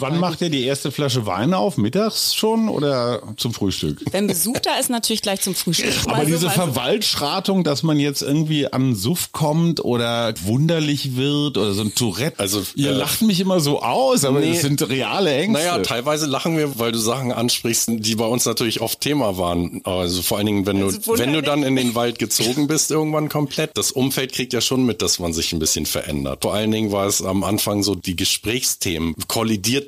Wann macht ihr die erste Flasche Wein auf? Mittags schon oder zum Frühstück? Wenn Besuch da ist, natürlich gleich zum Frühstück. Aber Also, diese Verwaltschratung, dass man jetzt irgendwie an Suff kommt oder wunderlich wird oder so ein Tourette. Also, ihr äh, lacht mich immer so aus, aber nee. das sind reale Ängste. Naja, teilweise lachen wir, weil du Sachen ansprichst, die bei uns natürlich oft Thema waren. Also vor allen Dingen, wenn du, Also wunderlich. wenn du dann in den Wald gezogen bist, irgendwann komplett. Das Umfeld kriegt ja schon mit, dass man sich ein bisschen verändert. Vor allen Dingen war es am Anfang so, die Gesprächsthemen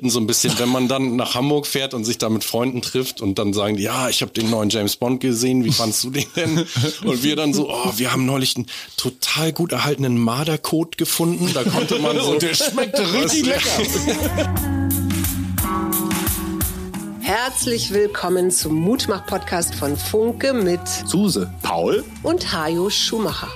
kollidierten so ein bisschen, wenn man dann nach Hamburg fährt und sich da mit Freunden trifft und dann sagen die, ja, ich habe den neuen James Bond gesehen, wie fandst du den denn? Und wir dann so, oh, wir haben neulich einen total gut erhaltenen Mardercode gefunden. Da konnte man so. Und der schmeckt richtig lecker. Herzlich willkommen zum Mutmach-Podcast von Funke mit Suse, Paul, und Hajo Schumacher.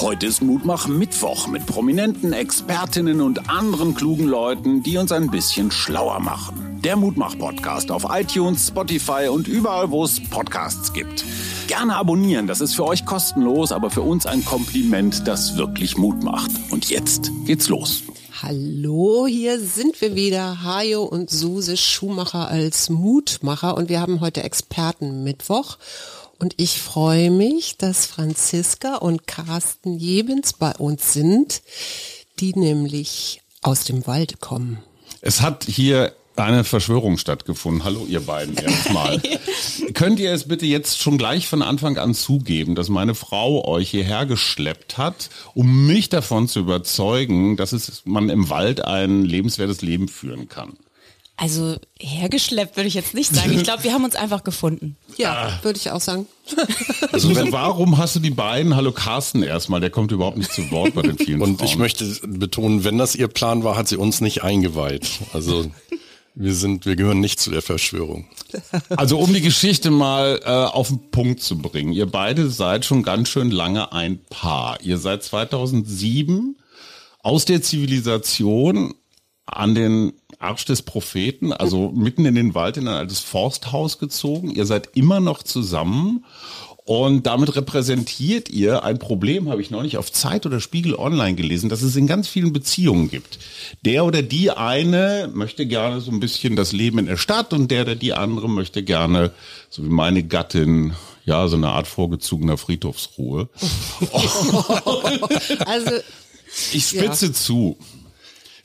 Heute ist Mutmach Mittwoch mit prominenten Expertinnen und anderen klugen Leuten, die uns ein bisschen schlauer machen. Der Mutmach-Podcast auf iTunes, Spotify und überall, wo es Podcasts gibt. Gerne abonnieren, das ist für euch kostenlos, aber für uns ein Kompliment, das wirklich Mut macht. Und jetzt geht's los. Hallo, hier sind wir wieder, Hajo und Suse Schumacher als Mutmacher und wir haben heute Expertenmittwoch und ich freue mich, dass Franziska und Carsten Jebens bei uns sind, die nämlich aus dem Wald kommen. Es hat hier eine Verschwörung stattgefunden. Hallo, ihr beiden erstmal. Könnt ihr es bitte jetzt schon gleich von Anfang an zugeben, dass meine Frau euch hierher geschleppt hat, um mich davon zu überzeugen, dass es, man im Wald ein lebenswertes Leben führen kann? Also hergeschleppt würde ich jetzt nicht sagen. Ich glaube, wir haben uns einfach gefunden. Ja, würde ich auch sagen. Also wenn, warum hast du die beiden? Hallo Carsten erstmal, der kommt überhaupt nicht zu Wort bei den vielen Und Frauen. ich möchte betonen, wenn das ihr Plan war, hat sie uns nicht eingeweiht. Also wir sind, wir gehören nicht zu der Verschwörung. Also um die Geschichte mal äh, auf den Punkt zu bringen. Ihr beide seid schon ganz schön lange ein Paar. Ihr seid 2007 aus der Zivilisation an den Arsch des Propheten, also mitten in den Wald in ein altes Forsthaus gezogen. Ihr seid immer noch zusammen. Und damit repräsentiert ihr ein Problem, habe ich neulich auf Zeit oder Spiegel Online gelesen, dass es in ganz vielen Beziehungen gibt. Der oder die eine möchte gerne so ein bisschen das Leben in der Stadt und der oder die andere möchte gerne, so wie meine Gattin, ja, so eine Art vorgezogener Friedhofsruhe. Also Ich spitze zu.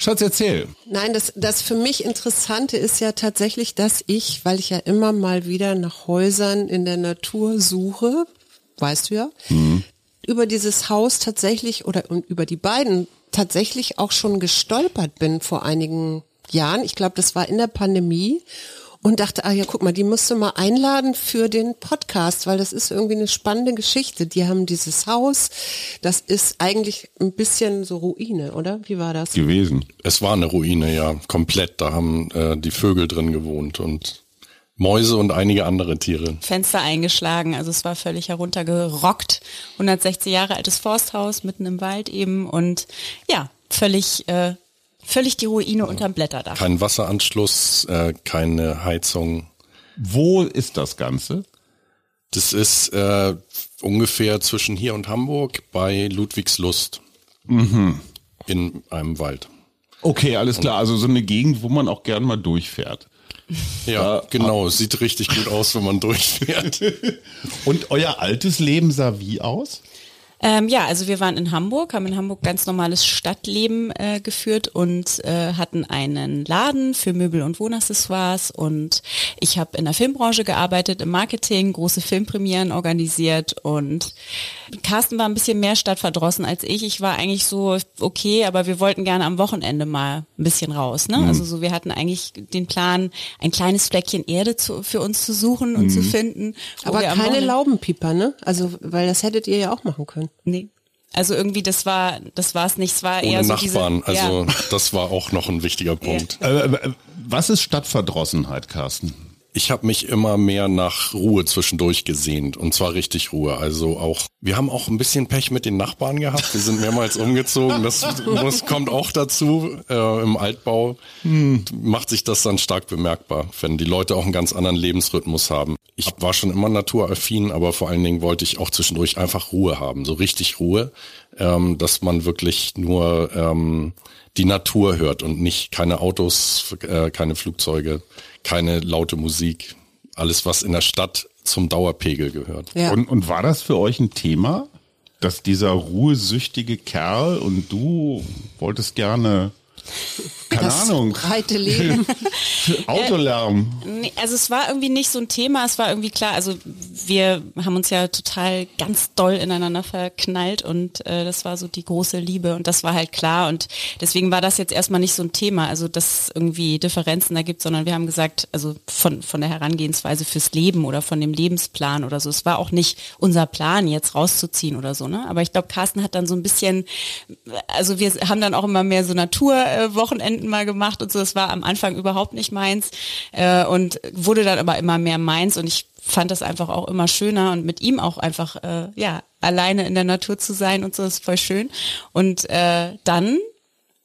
Schatz, erzähl. Nein, das, das für mich Interessante ist ja tatsächlich, dass ich, weil ich ja immer mal wieder nach Häusern in der Natur suche, weißt du ja, über dieses Haus tatsächlich oder über die beiden tatsächlich auch schon gestolpert bin vor einigen Jahren. Ich glaube, das war in der Pandemie und dachte, ah ja, guck mal, die musst du mal einladen für den Podcast, weil das ist irgendwie eine spannende Geschichte. Die haben dieses Haus, das ist eigentlich ein bisschen so Ruine, oder? Wie war das? Gewesen. Es war eine Ruine, ja, komplett. Da haben äh, die Vögel drin gewohnt und Mäuse und einige andere Tiere. Fenster eingeschlagen, also es war völlig heruntergerockt. 160 Jahre altes Forsthaus mitten im Wald eben und ja, völlig, äh, völlig die Ruine unterm Blätterdach. Kein Wasseranschluss, äh, keine Heizung. Wo ist das Ganze? Das ist äh, ungefähr zwischen hier und Hamburg bei Ludwigslust. In einem Wald. Okay, alles klar. Also so eine Gegend, wo man auch gern mal durchfährt. Ja, genau. Es sieht richtig gut aus, wenn man durchfährt. Und euer altes Leben sah wie aus? Ähm, ja, also wir waren in Hamburg, haben in Hamburg ganz normales Stadtleben äh, geführt und äh, hatten einen Laden für Möbel und Wohnaccessoires und ich habe in der Filmbranche gearbeitet, im Marketing, große Filmpremieren organisiert und Carsten war ein bisschen mehr stadtverdrossen als ich. Ich war eigentlich so okay, aber wir wollten gerne am Wochenende mal ein bisschen raus. Ne? Also so, wir hatten eigentlich den Plan, ein kleines Fleckchen Erde zu, für uns zu suchen und zu finden. Aber keine Wochenende- Laubenpieper, ne? Also, weil das hättet ihr ja auch machen können. Nee. Also irgendwie, das war, das war es nicht. Es war Ohne eher so Nachbarn. Diese, also ja. das war auch noch ein wichtiger Punkt. Äh, äh, was ist Stadtverdrossenheit, Carsten? Ich habe mich immer mehr nach Ruhe zwischendurch gesehnt und zwar richtig Ruhe. Also auch, wir haben auch ein bisschen Pech mit den Nachbarn gehabt. Wir sind mehrmals umgezogen. Das muss, kommt auch dazu. Äh, Im Altbau macht sich das dann stark bemerkbar, wenn die Leute auch einen ganz anderen Lebensrhythmus haben. Ich war schon immer naturaffin, aber vor allen Dingen wollte ich auch zwischendurch einfach Ruhe haben, so richtig Ruhe, ähm, dass man wirklich nur ähm, die Natur hört und nicht keine Autos, äh, keine Flugzeuge, keine laute Musik. Alles, was in der Stadt zum Dauerpegel gehört. Ja. Und, und war das für euch ein Thema, dass dieser ruhesüchtige Kerl und du wolltest gerne, keine das Ahnung, breite Leben. Autolärm? Nee, also es war irgendwie nicht so ein Thema, es war irgendwie klar, also wir haben uns ja total ganz doll ineinander verknallt und äh, das war so die große Liebe und das war halt klar und deswegen war das jetzt erstmal nicht so ein Thema, also dass es irgendwie Differenzen da gibt, sondern wir haben gesagt, also von, von der Herangehensweise fürs Leben oder von dem Lebensplan oder so, es war auch nicht unser Plan jetzt rauszuziehen oder so, ne? aber ich glaube, Carsten hat dann so ein bisschen, also wir haben dann auch immer mehr so Naturwochenenden mal gemacht und so, das war am Anfang überhaupt nicht meins äh, und wurde dann aber immer mehr meins. Und ich fand das einfach auch immer schöner und mit ihm auch einfach äh, ja alleine in der Natur zu sein und so ist voll schön. Und äh, dann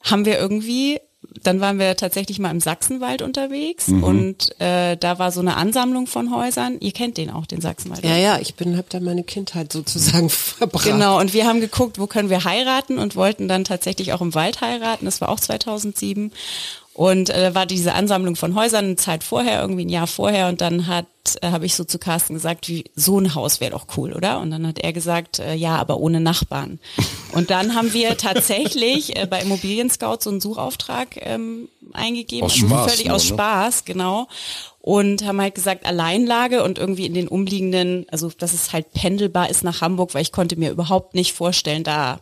haben wir irgendwie dann waren wir tatsächlich mal im Sachsenwald unterwegs und äh, da war so eine Ansammlung von Häusern. Ihr kennt den auch, den Sachsenwald. Ja, ja, ich bin, hab da meine Kindheit sozusagen verbracht. Genau, und wir haben geguckt, wo können wir heiraten und wollten dann tatsächlich auch im Wald heiraten. Das war auch 2007. Und äh, war diese Ansammlung von Häusern eine Zeit vorher, irgendwie ein Jahr vorher. Und dann hat äh, habe ich so zu Carsten gesagt, wie so ein Haus wäre doch cool, oder? Und dann hat er gesagt, äh, ja, aber ohne Nachbarn. Und dann haben wir tatsächlich äh, bei Immobilien Scout so einen Suchauftrag ähm, eingegeben. Aus Spaß Völlig nur, aus ne? Spaß, genau. Und haben halt gesagt, Alleinlage und irgendwie in den umliegenden, also dass es halt pendelbar ist nach Hamburg, weil ich konnte mir überhaupt nicht vorstellen, da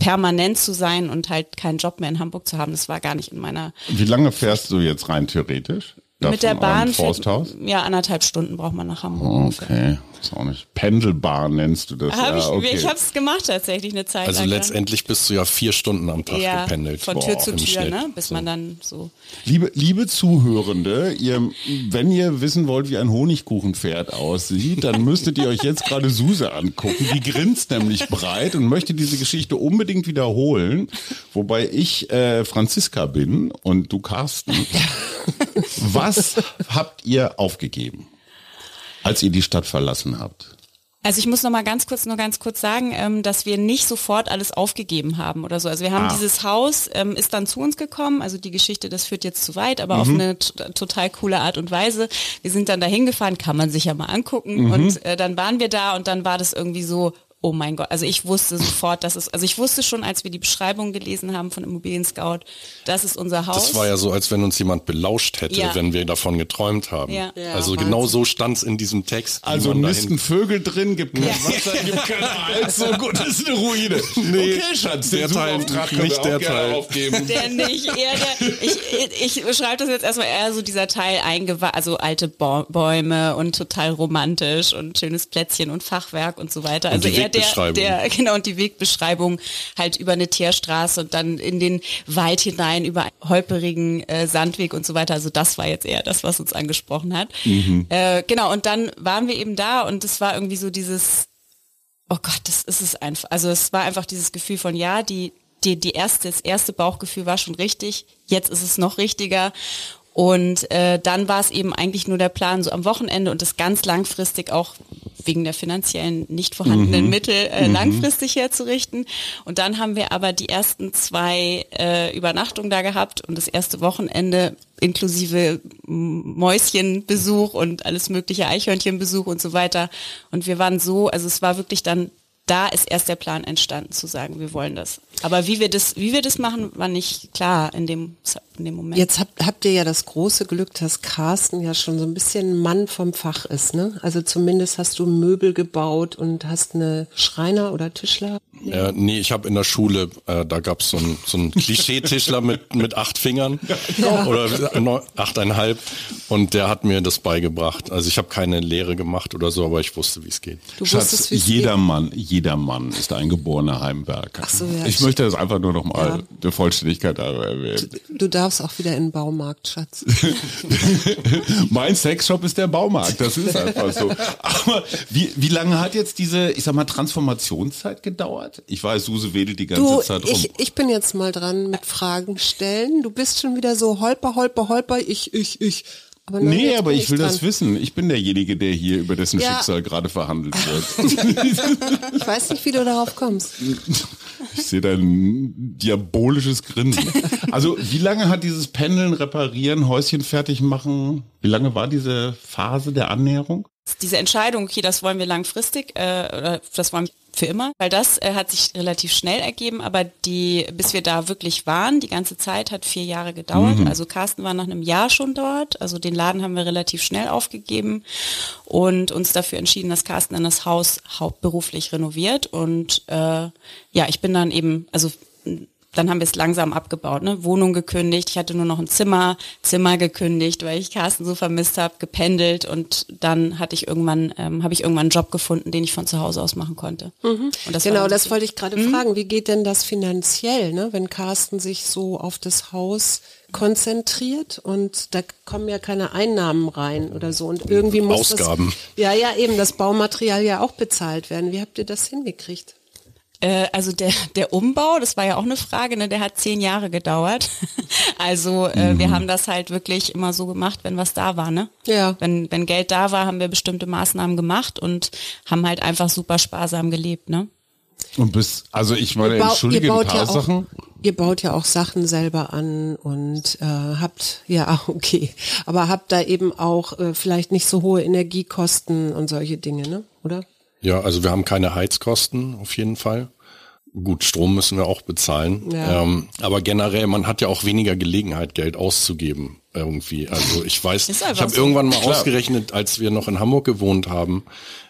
permanent zu sein und halt keinen Job mehr in Hamburg zu haben. Das war gar nicht in meiner Wie lange fährst du jetzt rein theoretisch? Da mit der Bahn fährt- Forsthaus? ja anderthalb Stunden braucht man nach Hamburg. ungefähr. Okay, ist auch nicht. Pendelbahn nennst du das. Hab ja, ich okay. ich habe es gemacht tatsächlich eine Zeit Also lang. letztendlich bist du ja vier Stunden am Tag ja, gependelt. von Tür Boah, zu Tür, ne, bis So. man dann so. Liebe, liebe Zuhörende, ihr, wenn ihr wissen wollt, wie ein Honigkuchenpferd aussieht, dann müsstet ihr euch jetzt gerade Suse angucken. Die grinst nämlich breit und möchte diese Geschichte unbedingt wiederholen. Wobei ich äh, Franziska bin und du Carsten. Was habt ihr aufgegeben, als ihr die Stadt verlassen habt? Also ich muss noch mal ganz kurz, nur ganz kurz sagen, ähm, dass wir nicht sofort alles aufgegeben haben oder so. Also wir haben Ah. dieses Haus, ähm, ist dann zu uns gekommen. Also die Geschichte, das führt jetzt zu weit, aber auf Mhm. eine t- total coole Art und Weise. Wir sind dann dahin gefahren, kann man sich ja mal angucken. Mhm. Und äh, dann waren wir da und dann war das irgendwie so, oh mein Gott. Also ich wusste sofort, dass es, also ich wusste schon, als wir die Beschreibung gelesen haben von Immobilien Scout, das ist unser Haus. Das war ja so, als wenn uns jemand belauscht hätte, Ja. wenn wir davon geträumt haben. Ja. Ja, also Wahnsinn. genau so stand's in diesem Text. Also nisten Vögel drin, gibt kein Wasser, gibt kein Hals, so gut ist eine Ruine. okay, Schatz, der Teil, nicht der Teil. aufgeben. Der nicht, eher der, ich, ich, ich schreibe das jetzt erstmal eher so dieser Teil eingewa also alte Bäume und total romantisch und schönes Plätzchen und Fachwerk und so weiter. Also eher Wegbeschreibung. der, genau, und die Wegbeschreibung halt über eine Teerstraße und dann in den Wald hinein über einen holperigen äh, Sandweg und so weiter. Also das war jetzt eher das, was uns angesprochen hat. Äh, genau, und dann waren wir eben da und es war irgendwie so dieses, oh Gott, das ist es einfach. Also es war einfach dieses Gefühl von, ja, die, die, die erste, das erste Bauchgefühl war schon richtig, jetzt ist es noch richtiger. Und äh, dann war es eben eigentlich nur der Plan, so am Wochenende und das ganz langfristig auch wegen der finanziellen nicht vorhandenen Mittel äh, langfristig herzurichten. Und dann haben wir aber die ersten zwei äh, Übernachtungen da gehabt und das erste Wochenende inklusive Mäuschenbesuch und alles mögliche Eichhörnchenbesuch und so weiter. Und wir waren so, also es war wirklich dann, da ist erst der Plan entstanden zu sagen, wir wollen das. Aber wie wir das, wie wir das machen, war nicht klar in dem, in dem Moment. Jetzt habt, habt ihr ja das große Glück, dass Carsten ja schon so ein bisschen Mann vom Fach ist, ne? Also zumindest hast du Möbel gebaut und hast eine Schreiner oder Tischler. Äh, nee, ich habe in der Schule, äh, da gab's so einen so einen Klischeetischler mit, mit acht Fingern oder neun- achteinhalb und der hat mir das beigebracht. Also ich habe keine Lehre gemacht oder so, aber ich wusste, wie es geht. Du Schatz, wusstest, wie es jeder Mann, jeder Mann ist ein geborener Heimwerker. Ach so, ja, ich möchte das einfach nur noch mal Ja. der Vollständigkeit halber erwähnen. geht. Du darfst auch wieder in den Baumarkt, Schatz. mein Sexshop ist der Baumarkt, das ist einfach so. Aber wie, wie lange hat jetzt diese, ich sag mal, Transformationszeit gedauert? Ich weiß, Suse wedelt die ganze Du, Zeit rum. ich, ich bin jetzt mal dran mit Fragen stellen. Du bist schon wieder so holper, holper, holper, ich, ich, ich. Aber nur Nee, aber ich will dran. das wissen. Ich bin derjenige, der hier über dessen Ja. Schicksal gerade verhandelt wird. Ich weiß nicht, wie du darauf kommst. Ich sehe da ein diabolisches Grinsen. Also wie lange hat dieses Pendeln, Reparieren, Häuschen fertig machen, wie lange war diese Phase der Annäherung? Diese Entscheidung, okay, das wollen wir langfristig, äh, oder das wollen wir für immer, weil das äh, hat sich relativ schnell ergeben, aber die, bis wir da wirklich waren, die ganze Zeit hat vier Jahre gedauert. Also Carsten war nach einem Jahr schon dort, also den Laden haben wir relativ schnell aufgegeben und uns dafür entschieden, dass Carsten dann das Haus hauptberuflich renoviert und äh, ja, ich bin dann eben, also dann haben wir es langsam abgebaut, ne? Wohnung gekündigt, ich hatte nur noch ein Zimmer, Zimmer gekündigt, weil ich Carsten so vermisst habe, gependelt und dann hatte ich irgendwann, ähm, habe ich irgendwann einen Job gefunden, den ich von zu Hause aus machen konnte. Und das genau, das wollte ich gerade fragen. Wie geht denn das finanziell, ne? wenn Carsten sich so auf das Haus konzentriert und da kommen ja keine Einnahmen rein oder so und irgendwie muss Ausgaben. Das, ja, ja, eben das Baumaterial ja auch bezahlt werden. Wie habt ihr das hingekriegt? Äh, also der, der Umbau, das war ja auch eine Frage, ne, der hat zehn Jahre gedauert. Also äh, wir haben das halt wirklich immer so gemacht, wenn was da war, ne? Ja. Wenn, wenn Geld da war, haben wir bestimmte Maßnahmen gemacht und haben halt einfach super sparsam gelebt, ne? Und bis, also ich meine, Ihr entschuldige ihr ein baut paar ja auch, Sachen. Ihr baut ja auch Sachen selber an und äh, habt, ja, okay, aber habt da eben auch äh, vielleicht nicht so hohe Energiekosten und solche Dinge, ne? Oder? Ja, also wir haben keine Heizkosten auf jeden Fall. Gut, Strom müssen wir auch bezahlen. Ja. Ähm, aber generell, man hat ja auch weniger Gelegenheit, Geld auszugeben irgendwie. Also ich weiß, ich habe so. irgendwann mal ausgerechnet, als wir noch in Hamburg gewohnt haben,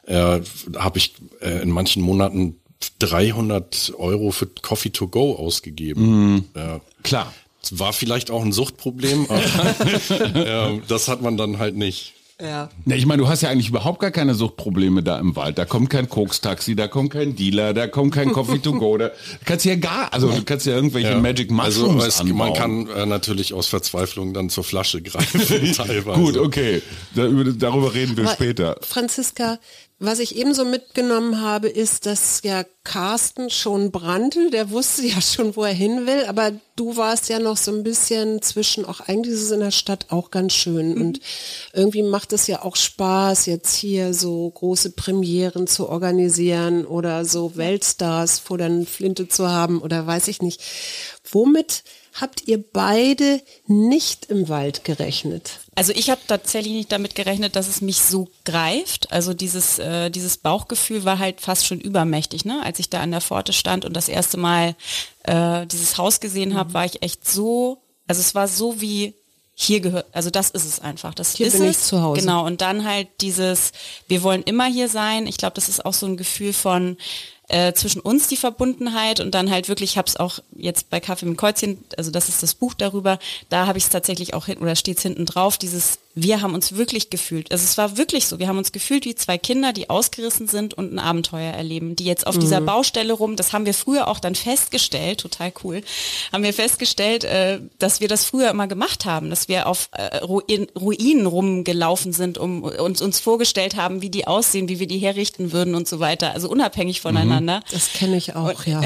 äh, habe ich äh, in manchen Monaten 300 Euro für Coffee to go ausgegeben. Äh, Klar. war vielleicht auch ein Suchtproblem, aber äh, das hat man dann halt nicht. Ja. Na, ich meine, du hast ja eigentlich überhaupt gar keine Suchtprobleme da im Wald. Da kommt kein Koks-Taxi, da kommt kein Dealer, da kommt kein Coffee to go. Da kannst du ja gar, also du kannst ja irgendwelche Magic Also Mushrooms es, anbauen. man kann äh, natürlich aus Verzweiflung dann zur Flasche greifen teilweise. Gut, okay. Da, über, darüber reden wir Aber, später. Franziska, was ich ebenso mitgenommen habe, ist, dass ja Carsten schon brannte, der wusste ja schon, wo er hin will, aber du warst ja noch so ein bisschen zwischen, auch eigentlich ist es in der Stadt auch ganz schön. Und irgendwie macht es ja auch Spaß, jetzt hier so große Premieren zu organisieren oder so Weltstars vor der Flinte zu haben oder weiß ich nicht. Womit habt ihr beide nicht im Wald gerechnet? Also ich habe tatsächlich nicht damit gerechnet, dass es mich so greift. Also dieses, äh, dieses Bauchgefühl war halt fast schon übermächtig, ne? Als ich da an der Pforte stand und das erste Mal äh, dieses Haus gesehen habe, war ich echt so, also es war so wie hier gehört, also das ist es einfach. Das Hier ist bin ich es. zu Hause. Genau. Und dann halt dieses, wir wollen immer hier sein. Ich glaube, das ist auch so ein Gefühl von äh, zwischen uns die Verbundenheit und dann halt wirklich, ich habe es auch jetzt bei Kaffee mit Kreuzchen, also das ist das Buch darüber, da habe ich es tatsächlich auch hin, oder steht es hinten drauf, dieses, wir haben uns wirklich gefühlt. Also es war wirklich so, wir haben uns gefühlt wie zwei Kinder, die ausgerissen sind und ein Abenteuer erleben, die jetzt auf dieser Baustelle rum, das haben wir früher auch dann festgestellt, total cool, haben wir festgestellt, äh, dass wir das früher immer gemacht haben, dass wir auf äh, Ruin, Ruinen rumgelaufen sind, um uns, uns vorgestellt haben, wie die aussehen, wie wir die herrichten würden und so weiter, also unabhängig voneinander. Das kenne ich auch, ja.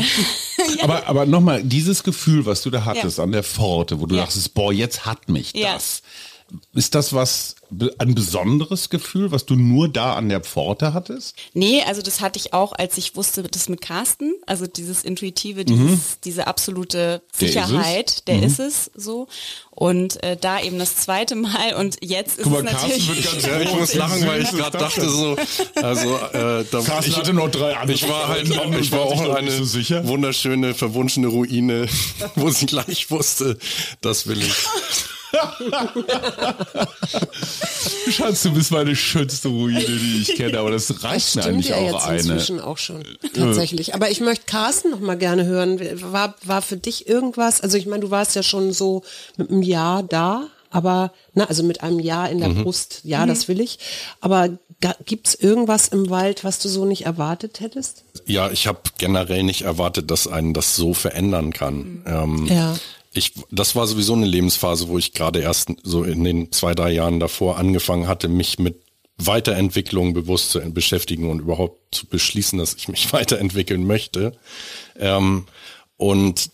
Aber, aber nochmal, dieses Gefühl, was du da hattest Ja. an der Pforte, wo du Ja. dachtest, boah, jetzt hat mich Ja. das. Ist das was, ein besonderes Gefühl, was du nur da an der Pforte hattest? Nee, also das hatte ich auch, als ich wusste, das mit Carsten, also dieses intuitive, dieses, diese absolute Der ist es. Sicherheit, der ist es so. Und äh, da eben das zweite Mal und jetzt ist Guck mal, es Carsten natürlich. wird ganz Ja, ich muss lachen, weil ich gerade dachte so, also äh, da, Carsten ich, hatte noch drei andere ich war halt, ich war auch noch eine so sicher. wunderschöne, verwunschene Ruine, wo sie gleich wusste, das will ich. Schatz, du bist meine schönste Ruine, die ich kenne, aber das reicht mir Stimmt eigentlich ja auch jetzt eine. inzwischen auch schon, tatsächlich. Aber ich möchte Carsten noch mal gerne hören. War, war für dich irgendwas, also ich meine, du warst ja schon so mit einem Jahr da, aber, na, also mit einem Jahr in der Mhm. Brust, ja, das will ich. Aber ga- gibt's irgendwas im Wald, was du so nicht erwartet hättest? Ja, ich habe generell nicht erwartet, dass einen das so verändern kann. Ähm, Ja. Ich, das war sowieso eine Lebensphase, wo ich gerade erst so in den zwei, drei Jahren davor angefangen hatte, mich mit Weiterentwicklung bewusst zu beschäftigen und überhaupt zu beschließen, dass ich mich weiterentwickeln möchte. Ähm, und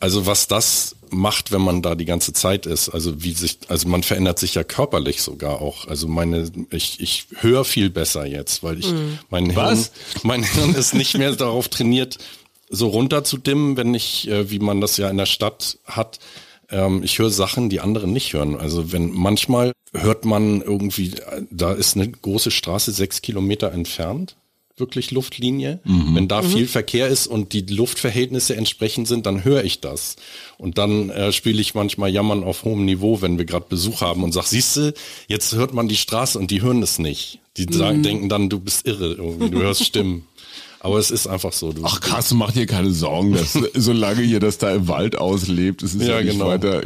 also was das macht, wenn man da die ganze Zeit ist. Also wie sich, also man verändert sich ja körperlich sogar auch. Also meine, ich, ich höre viel besser jetzt, weil ich, Mhm. mein Hirn, mein Hirn ist nicht mehr darauf trainiert, so runter zu dimmen, wenn ich, äh, wie man das ja in der Stadt hat. Ähm, ich höre Sachen, die andere nicht hören. Also wenn manchmal hört man irgendwie, äh, da ist eine große Straße sechs Kilometer entfernt wirklich Luftlinie. Wenn da viel Verkehr ist und die Luftverhältnisse entsprechend sind, dann höre ich das. Und dann äh, spiele ich manchmal Jammern auf hohem Niveau, wenn wir gerade Besuch haben und sag, siehste, jetzt hört man die Straße und die hören es nicht. Die sagen, denken dann, du bist irre irgendwie, du hörst Stimmen. Aber es ist einfach so. Du, Ach krass, du mach dir keine Sorgen, dass solange ihr das da im Wald auslebt, es ist ja, Ja, nicht genau. weiter.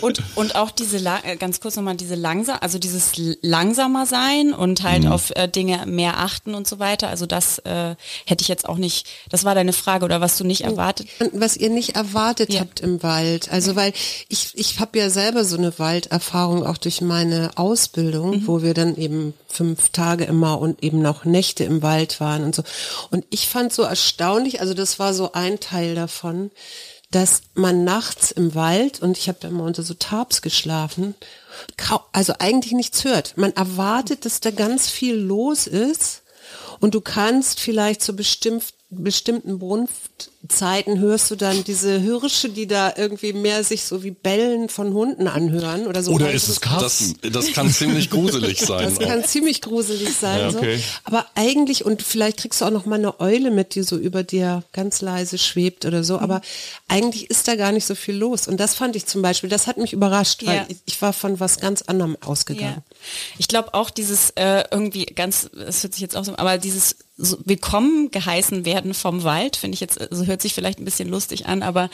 Und, und auch diese, äh, ganz kurz nochmal, diese langsam, also dieses langsamer sein und halt Mhm. auf äh, Dinge mehr achten und so weiter. Also das äh, hätte ich jetzt auch nicht, das war deine Frage oder was du nicht erwartet. Und was ihr nicht erwartet Ja. habt im Wald. Also weil ich, ich habe ja selber so eine Walderfahrung auch durch meine Ausbildung, wo wir dann eben fünf Tage immer und eben noch Nächte im Wald waren und so. Und ich fand so erstaunlich, also das war so ein Teil davon, dass man nachts im Wald, und ich habe da immer unter so Tarps geschlafen, also eigentlich nichts hört. Man erwartet, dass da ganz viel los ist und du kannst vielleicht zu bestimmt, bestimmten Brunftzeiten hörst du dann diese Hirsche, die da irgendwie mehr sich so wie Bellen von Hunden anhören oder so. Oder ist es Carsten? das, das kann ziemlich gruselig sein. das kann ziemlich gruselig sein. Ja, okay. so. Aber eigentlich, und vielleicht kriegst du auch noch mal eine Eule mit, die so über dir ganz leise schwebt oder so, aber eigentlich ist da gar nicht so viel los. Und das fand ich zum Beispiel, das hat mich überrascht, weil Ja. ich, ich war von was ganz anderem ausgegangen. Ja. Ich glaube auch dieses äh, irgendwie ganz, es hört sich jetzt auch so, aber dieses so willkommen geheißen werden vom Wald, finde ich jetzt, also hört sich vielleicht ein bisschen lustig an, aber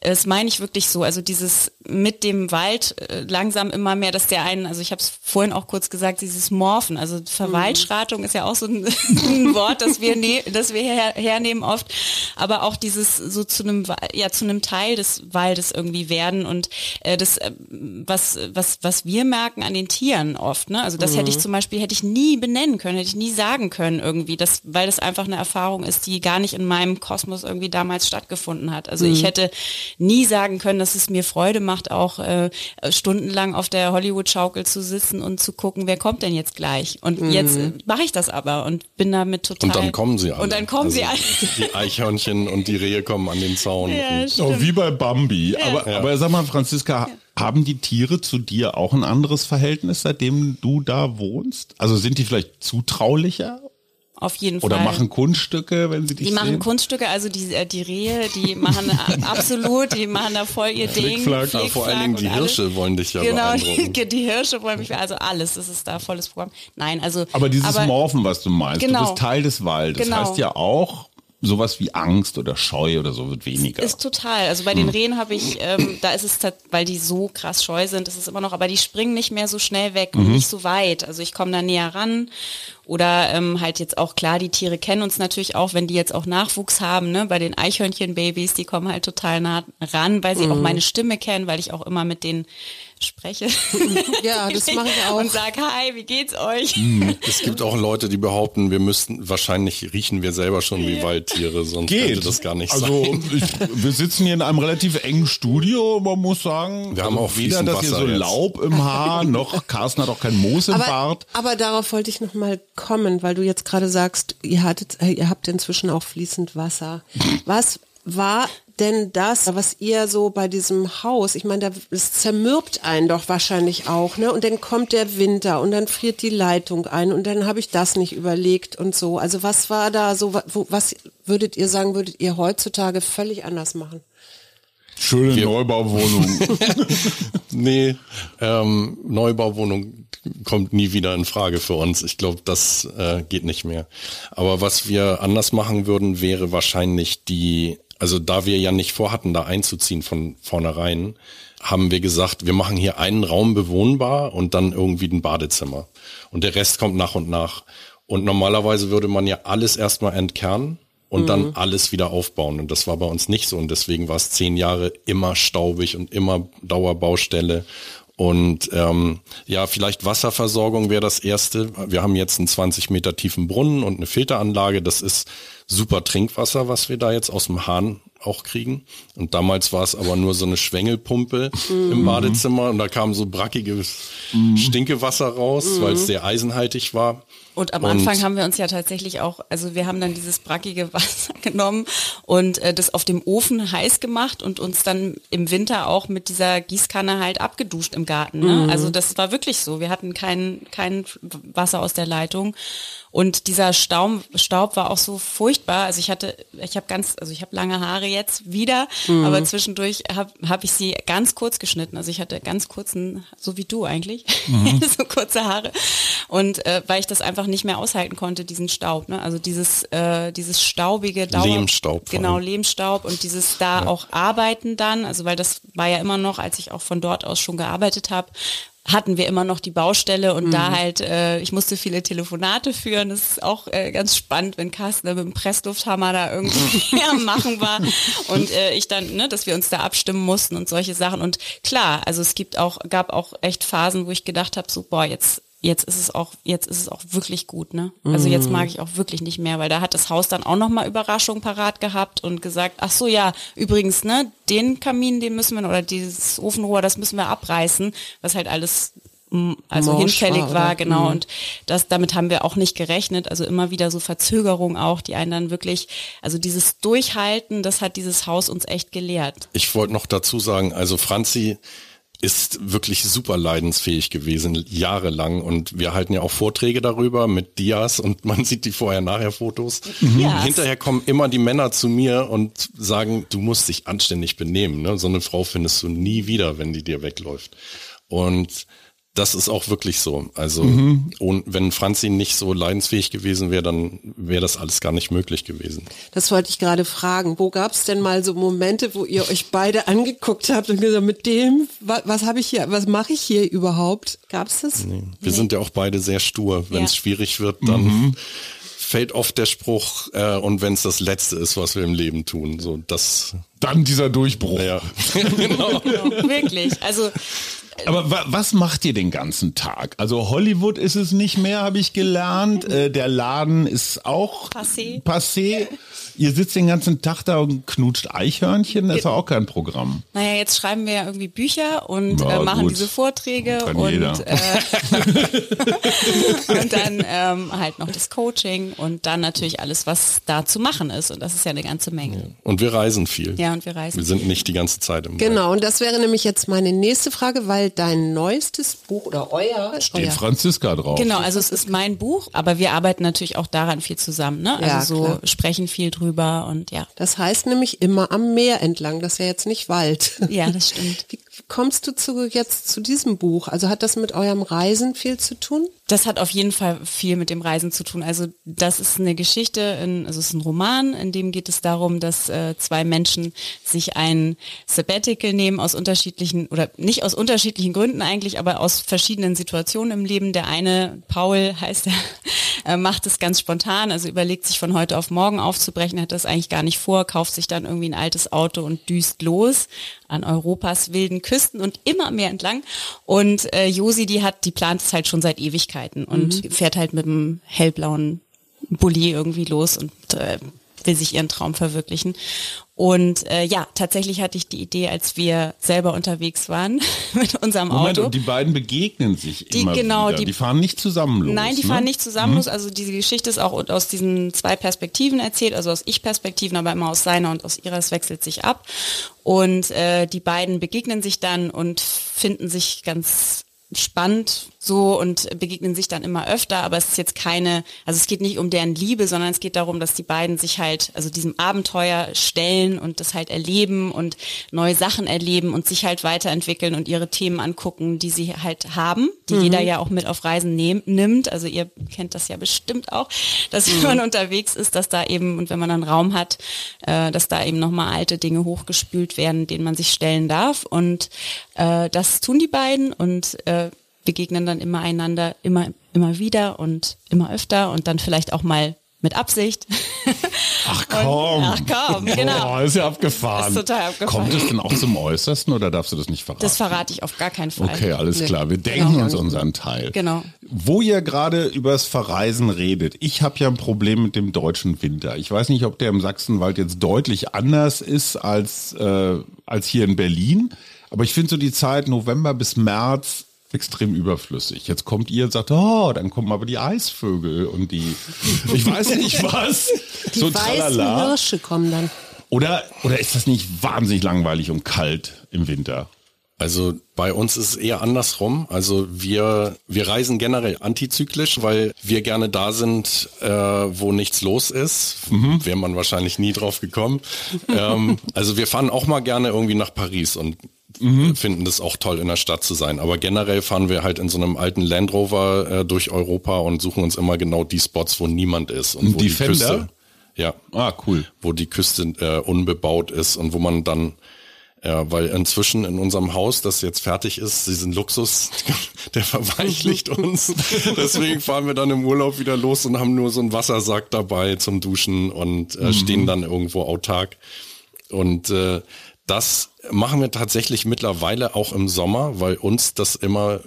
es meine ich wirklich so. Also dieses mit dem Wald äh, langsam immer mehr, dass der einen, also ich habe es vorhin auch kurz gesagt, dieses Morphen, also Verwaldschratung ist ja auch so ein, ein Wort, das wir, ne das wir her hernehmen oft, aber auch dieses so zu einem, ja, zu einem Teil des Waldes irgendwie werden und äh, das, äh, was, was, was wir merken an den Tieren oft, ne? Also das hätte ich zum Beispiel, hätte ich nie benennen können, hätte ich nie sagen können irgendwie, das, weil das einfach eine Erfahrung ist, die gar nicht in meinem Kosmos irgendwie damals stattgefunden hat. Also ich hätte nie sagen können, dass es mir Freude macht, auch äh, stundenlang auf der Hollywood-Schaukel zu sitzen und zu gucken, wer kommt denn jetzt gleich. Und jetzt äh, mache ich das aber und bin damit total. Und dann kommen sie alle. Und dann kommen sie alle. Also Die Eichhörnchen und die Rehe kommen an den Zaun. Ja, Oh, wie bei Bambi. Aber, aber sag mal, Franziska, haben die Tiere zu dir auch ein anderes Verhältnis, seitdem du da wohnst? Also sind die vielleicht zutraulicher Auf jeden oder Fall. machen Kunststücke, wenn sie dich Die machen sehen? Kunststücke, also die, äh, die Rehe, die machen absolut, die machen da voll ihr Ding. Flickflack. Aber vor allen Dingen Flickflack die und alles. Hirsche wollen dich ja Genau, beeindrucken. die, die Hirsche wollen mich, also alles, das ist da volles Programm. Nein, also. Aber dieses Morphen, was du meinst, Genau. du bist Teil des Waldes. Genau. heißt ja auch, sowas wie Angst oder Scheu oder so wird weniger. Ist total. Also bei Hm. den Rehen habe ich, ähm, da ist es, weil die so krass scheu sind, ist es immer noch, aber die springen nicht mehr so schnell weg Mhm. und nicht so weit. Also ich komme da näher ran. Oder ähm, halt jetzt auch klar, die Tiere kennen uns natürlich auch, wenn die jetzt auch Nachwuchs haben, ne? Bei den Eichhörnchenbabys, die kommen halt total nah ran, weil sie Mhm. auch meine Stimme kennen, weil ich auch immer mit denen spreche. Ja, das mache ich auch. Und sag, hi, wie geht's euch? Es gibt auch Leute, die behaupten, wir müssten, wahrscheinlich riechen wir selber schon wie Waldtiere, sonst könnte das gar nicht also sein. ich, wir sitzen hier in einem relativ engen Studio, man muss sagen. Wir haben also auch weder, ihr Wasser so jetzt. Laub im Haar, noch Carsten hat auch kein Moos im Aber, Bart. aber darauf wollte ich noch mal kommen, weil du jetzt gerade sagst, ihr hattet, ihr habt inzwischen auch fließend Wasser. Was war denn das, was ihr so bei diesem Haus, ich meine, da, es zermürbt einen doch wahrscheinlich auch, ne? Und dann kommt der Winter und dann friert die Leitung ein und dann habe ich das nicht überlegt und so. Also was war da so, was würdet ihr sagen, würdet ihr heutzutage völlig anders machen? Schöne Neubauwohnung. Nee, ähm, Neubauwohnung kommt nie wieder in Frage für uns. Ich glaube, das äh, geht nicht mehr. Aber was wir anders machen würden, wäre wahrscheinlich die, also da wir ja nicht vorhatten, da einzuziehen von vornherein, haben wir gesagt, wir machen hier einen Raum bewohnbar und dann irgendwie ein Badezimmer. Und der Rest kommt nach und nach. Und normalerweise würde man ja alles erstmal entkernen und dann alles wieder aufbauen. Und das war bei uns nicht so. Und deswegen war es zehn Jahre immer staubig und immer Dauerbaustelle. Und ähm, ja, vielleicht Wasserversorgung wäre das Erste. Wir haben jetzt einen 20 Meter tiefen Brunnen und eine Filteranlage. Das ist super Trinkwasser, was wir da jetzt aus dem Hahn auch kriegen. Und damals war es aber nur so eine Schwengelpumpe im Badezimmer und da kam so brackiges Stinkewasser raus, weil es sehr eisenhaltig war. Und am Und- Anfang haben wir uns ja tatsächlich auch, also wir haben dann dieses brackige Wasser genommen und äh, das auf dem Ofen heiß gemacht und uns dann im Winter auch mit dieser Gießkanne halt abgeduscht im Garten. Ne? Also das war wirklich so. Wir hatten kein, kein Wasser aus der Leitung. Und dieser Staub, Staub war auch so furchtbar. Also ich hatte, ich habe ganz, also ich habe lange Haare jetzt wieder, aber zwischendurch habe hab ich sie ganz kurz geschnitten. Also ich hatte ganz kurzen, so wie du eigentlich, so kurze Haare. Und äh, weil ich das einfach nicht mehr aushalten konnte, diesen Staub. Ne? Also dieses, äh, dieses staubige Dauer. Lehmstaub Genau. Lehmstaub und dieses da auch arbeiten dann, also weil das war ja immer noch, als ich auch von dort aus schon gearbeitet habe, hatten wir immer noch die Baustelle und da halt, äh, ich musste viele Telefonate führen. Das ist auch äh, ganz spannend, wenn Carsten mit dem Presslufthammer da irgendwie am Machen war und äh, ich dann, ne, dass wir uns da abstimmen mussten und solche Sachen. Und klar, also es gibt auch, gab auch echt Phasen, wo ich gedacht habe, so, boah, jetzt jetzt ist es auch, jetzt ist es auch wirklich gut, ne? Also jetzt mag ich auch wirklich nicht mehr, weil da hat das Haus dann auch nochmal Überraschung parat gehabt und gesagt, ach so, ja, übrigens, ne, den Kamin, den müssen wir, oder dieses Ofenrohr, das müssen wir abreißen, was halt alles mm, also Morsch hinfällig war, war, genau. Und das, damit haben wir auch nicht gerechnet. Also immer wieder so Verzögerungen auch, die einen dann wirklich, also dieses Durchhalten, das hat dieses Haus uns echt gelehrt. Ich wollte noch dazu sagen, also Franzi ist wirklich super leidensfähig gewesen, jahrelang. Und wir halten ja auch Vorträge darüber mit Dias und man sieht die Vorher-Nachher-Fotos. Ja. Hinterher kommen immer die Männer zu mir und sagen, du musst dich anständig benehmen. Ne? So eine Frau findest du nie wieder, wenn die dir wegläuft. Und das ist auch wirklich so. Also und wenn Franzi nicht so leidensfähig gewesen wäre, dann wäre das alles gar nicht möglich gewesen. Das wollte ich gerade fragen. Wo gab es denn mal so Momente, wo ihr euch beide angeguckt habt und gesagt, mit dem, was, was habe ich hier, was mache ich hier überhaupt? Gab es das? Wir sind ja auch beide sehr stur. Wenn es Ja. schwierig wird, dann fällt oft der Spruch, äh, und wenn es das Letzte ist, was wir im Leben tun. So, das, Dann dieser Durchbruch. ja. Genau, wirklich. Also Aber wa was macht ihr den ganzen Tag? Also Hollywood ist es nicht mehr, habe ich gelernt. Äh, der Laden ist auch Passé. passé. Ihr sitzt den ganzen Tag da und knutscht Eichhörnchen, das ist ja auch kein Programm. Naja, jetzt schreiben wir ja irgendwie Bücher und Ja, äh, machen gut. diese Vorträge Kann und, jeder. äh, und dann ähm, halt noch das Coaching und dann natürlich alles, was da zu machen ist. Und das ist ja eine ganze Menge. Und wir reisen viel. Ja, und wir reisen. Wir sind nicht die ganze Zeit im. Genau, und das wäre nämlich jetzt meine nächste Frage, weil dein neuestes Buch oder euer, Steht euer Franziska drauf. Genau, also es ist mein Buch, aber wir arbeiten natürlich auch daran viel zusammen, ne? Also Ja, so klar. sprechen viel drüber und ja. das heißt nämlich immer am Meer entlang, das ist ja jetzt nicht Wald. Ja, das stimmt. Wie kommst du zu, jetzt zu diesem Buch? Also hat das mit eurem Reisen viel zu tun? Das hat auf jeden Fall viel mit dem Reisen zu tun. Also das ist eine Geschichte, in, also es ist ein Roman, in dem geht es darum, dass äh, zwei Menschen sich ein Sabbatical nehmen aus unterschiedlichen oder nicht aus unterschiedlichen Gründen eigentlich, aber aus verschiedenen Situationen im Leben. Der eine, Paul heißt er, äh, macht es ganz spontan, also überlegt sich von heute auf morgen aufzubrechen, hat das eigentlich gar nicht vor, kauft sich dann irgendwie ein altes Auto und düst los an Europas wilden Küsten und immer mehr entlang. Und äh, Josi, die hat, die plant es halt schon seit Ewigkeiten und fährt halt mit einem hellblauen Bulli irgendwie los und äh, will sich ihren Traum verwirklichen. Und äh, ja, tatsächlich hatte ich die Idee, als wir selber unterwegs waren mit unserem Moment, Auto. und die beiden begegnen sich Die- immer genau, wieder. die- Die, fahren nicht zusammen los. Nein, die ne? fahren nicht zusammen los. Also diese Geschichte ist auch aus diesen zwei Perspektiven erzählt, also aus Ich-Perspektiven, aber immer aus seiner und aus ihrer. Es wechselt sich ab. Und äh, die beiden begegnen sich dann und finden sich ganz spannend so und begegnen sich dann immer öfter, aber es ist jetzt keine, also es geht nicht um deren Liebe, sondern es geht darum, dass die beiden sich halt, also diesem Abenteuer stellen und das halt erleben und neue Sachen erleben und sich halt weiterentwickeln und ihre Themen angucken, die sie halt haben, die jeder ja auch mit auf Reisen nehm, nimmt. Also ihr kennt das ja bestimmt auch, dass wenn man unterwegs ist, dass da eben, und wenn man einen Raum hat, äh, dass da eben nochmal alte Dinge hochgespült werden, denen man sich stellen darf. Und äh, das tun die beiden und äh, begegnen dann immer einander, immer, immer wieder und immer öfter und dann vielleicht auch mal mit Absicht. Ach komm. ach komm, genau. Oh, ist ja abgefahren. Ist total abgefahren. Kommt es denn auch zum Äußersten oder darfst du das nicht verraten? Das verrate ich auf gar keinen Fall. Okay, alles klar. Wir denken Genau. uns unseren Teil. Genau. Wo ihr gerade übers Verreisen redet, ich habe ja ein Problem mit dem deutschen Winter. Ich weiß nicht, ob der im Sachsenwald jetzt deutlich anders ist als, äh, als hier in Berlin. Aber ich finde so die Zeit November bis März extrem überflüssig. Jetzt kommt ihr und sagt, oh, dann kommen aber die Eisvögel und die, ich weiß nicht was, Die so weißen Tralala. Hirsche kommen dann. Oder, oder ist das nicht wahnsinnig langweilig und kalt im Winter? Also bei uns ist es eher andersrum. Also wir, wir reisen generell antizyklisch, weil wir gerne da sind, äh, wo nichts los ist. Wäre man wahrscheinlich nie drauf gekommen. ähm, also wir fahren auch mal gerne irgendwie nach Paris und finden das auch toll, in der Stadt zu sein. Aber generell fahren wir halt in so einem alten Land Rover äh, durch Europa und suchen uns immer genau die Spots, wo niemand ist und wo die Defender? Küste. Ja, Ah, cool. wo die Küste äh, unbebaut ist und wo man dann, ja, weil inzwischen in unserem Haus, das jetzt fertig ist, diesen Luxus, der verweichlicht uns. Deswegen fahren wir dann im Urlaub wieder los und haben nur so einen Wassersack dabei zum Duschen und äh, stehen dann irgendwo autark. Und äh, das machen wir tatsächlich mittlerweile auch im Sommer, weil uns das immer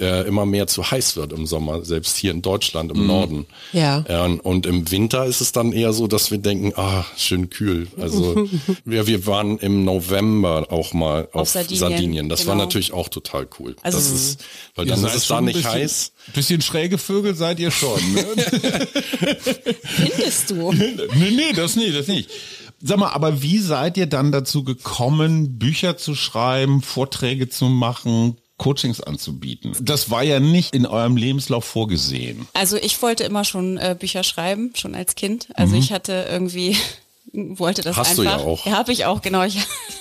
äh, immer mehr zu heiß wird im Sommer, selbst hier in Deutschland im Norden. Ja. Ja, und- im Winter ist es dann eher so, dass wir denken, ah, schön kühl. Also ja, wir waren im November auch mal auf, Sardinien. Sardinien, Das war genau. natürlich auch total cool. Also- das ist, weil dann ist es da ein nicht bisschen, heiß. Bisschen schräge Vögel seid ihr schon. Ne? Findest du? nee, nee, das nicht, das nicht. Sag mal, aber wie seid ihr dann dazu gekommen, Bücher zu schreiben, Vorträge zu machen, Coachings anzubieten? Das war ja nicht in eurem Lebenslauf vorgesehen. Also ich wollte immer schon äh, Bücher schreiben, schon als Kind. Also ich hatte irgendwie wollte das Hast du einfach. ja auch. Ja, habe ich auch, genau. Ich,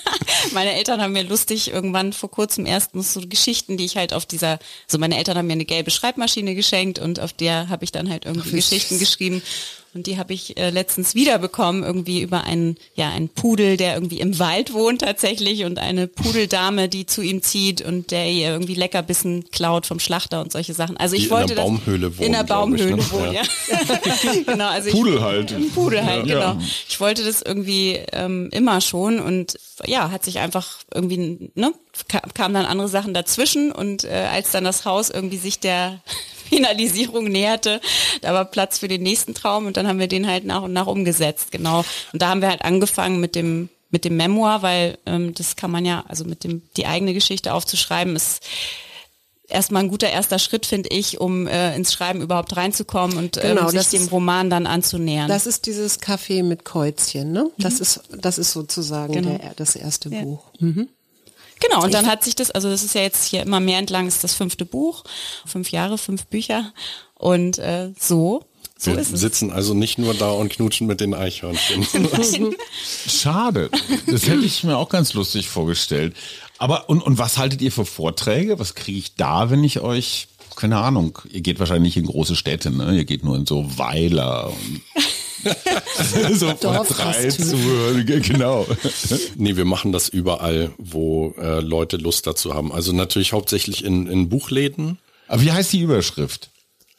meine Eltern haben mir lustig irgendwann vor kurzem erstens so Geschichten, die ich halt auf dieser, so meine Eltern haben mir eine gelbe Schreibmaschine geschenkt und auf der habe ich dann halt irgendwie wie Geschichten geschrieben. Und die habe ich äh, letztens wiederbekommen, irgendwie über einen, ja, einen Pudel, der irgendwie im Wald wohnt tatsächlich und eine Pudeldame, die zu ihm zieht und der ihr irgendwie Leckerbissen klaut vom Schlachter und solche Sachen. Also ich Die in wollte der das- Baumhöhle In der wohnen, glaub ich, Baumhöhle ne? wohnen, ja. Ja. genau, also Pudel ich, halt. Ein Pudel halt, Ja. genau. Ich wollte das irgendwie ähm, immer schon und ja, hat sich einfach irgendwie, ne, ka- kamen dann andere Sachen dazwischen und äh, als dann das Haus irgendwie sich der Finalisierung näherte, da war Platz für den nächsten Traum und dann haben wir den halt nach und nach umgesetzt, genau. Und da haben wir halt angefangen mit dem mit dem Memoir, weil ähm, das kann man ja, also mit dem die eigene Geschichte aufzuschreiben, ist erstmal ein guter erster Schritt, finde ich, um äh, ins Schreiben überhaupt reinzukommen und ähm, Genau, sich das dem ist- Roman dann anzunähern. Das ist dieses Kaffee mit Kreuzchen, ne? Das ist, das ist sozusagen Genau. der, das erste Ja. Buch. Genau, und dann hat sich das, also das ist ja jetzt hier immer mehr entlang, ist das fünfte Buch, fünf Jahre, fünf Bücher und äh, so, so Wir ist es. sitzen also nicht nur da und knutschen mit den Eichhörnchen. Schade. Das hätte ich mir auch ganz lustig vorgestellt. Aber und, und was haltet ihr für Vorträge? Was kriege ich da, wenn ich euch, keine Ahnung, ihr geht wahrscheinlich nicht in große Städte, ne? Ihr geht nur in so Weiler und so drei. Zuhörige, genau. Nee, wir machen das überall, wo äh, Leute Lust dazu haben. Also natürlich hauptsächlich in, in Buchläden. Aber wie heißt die Überschrift?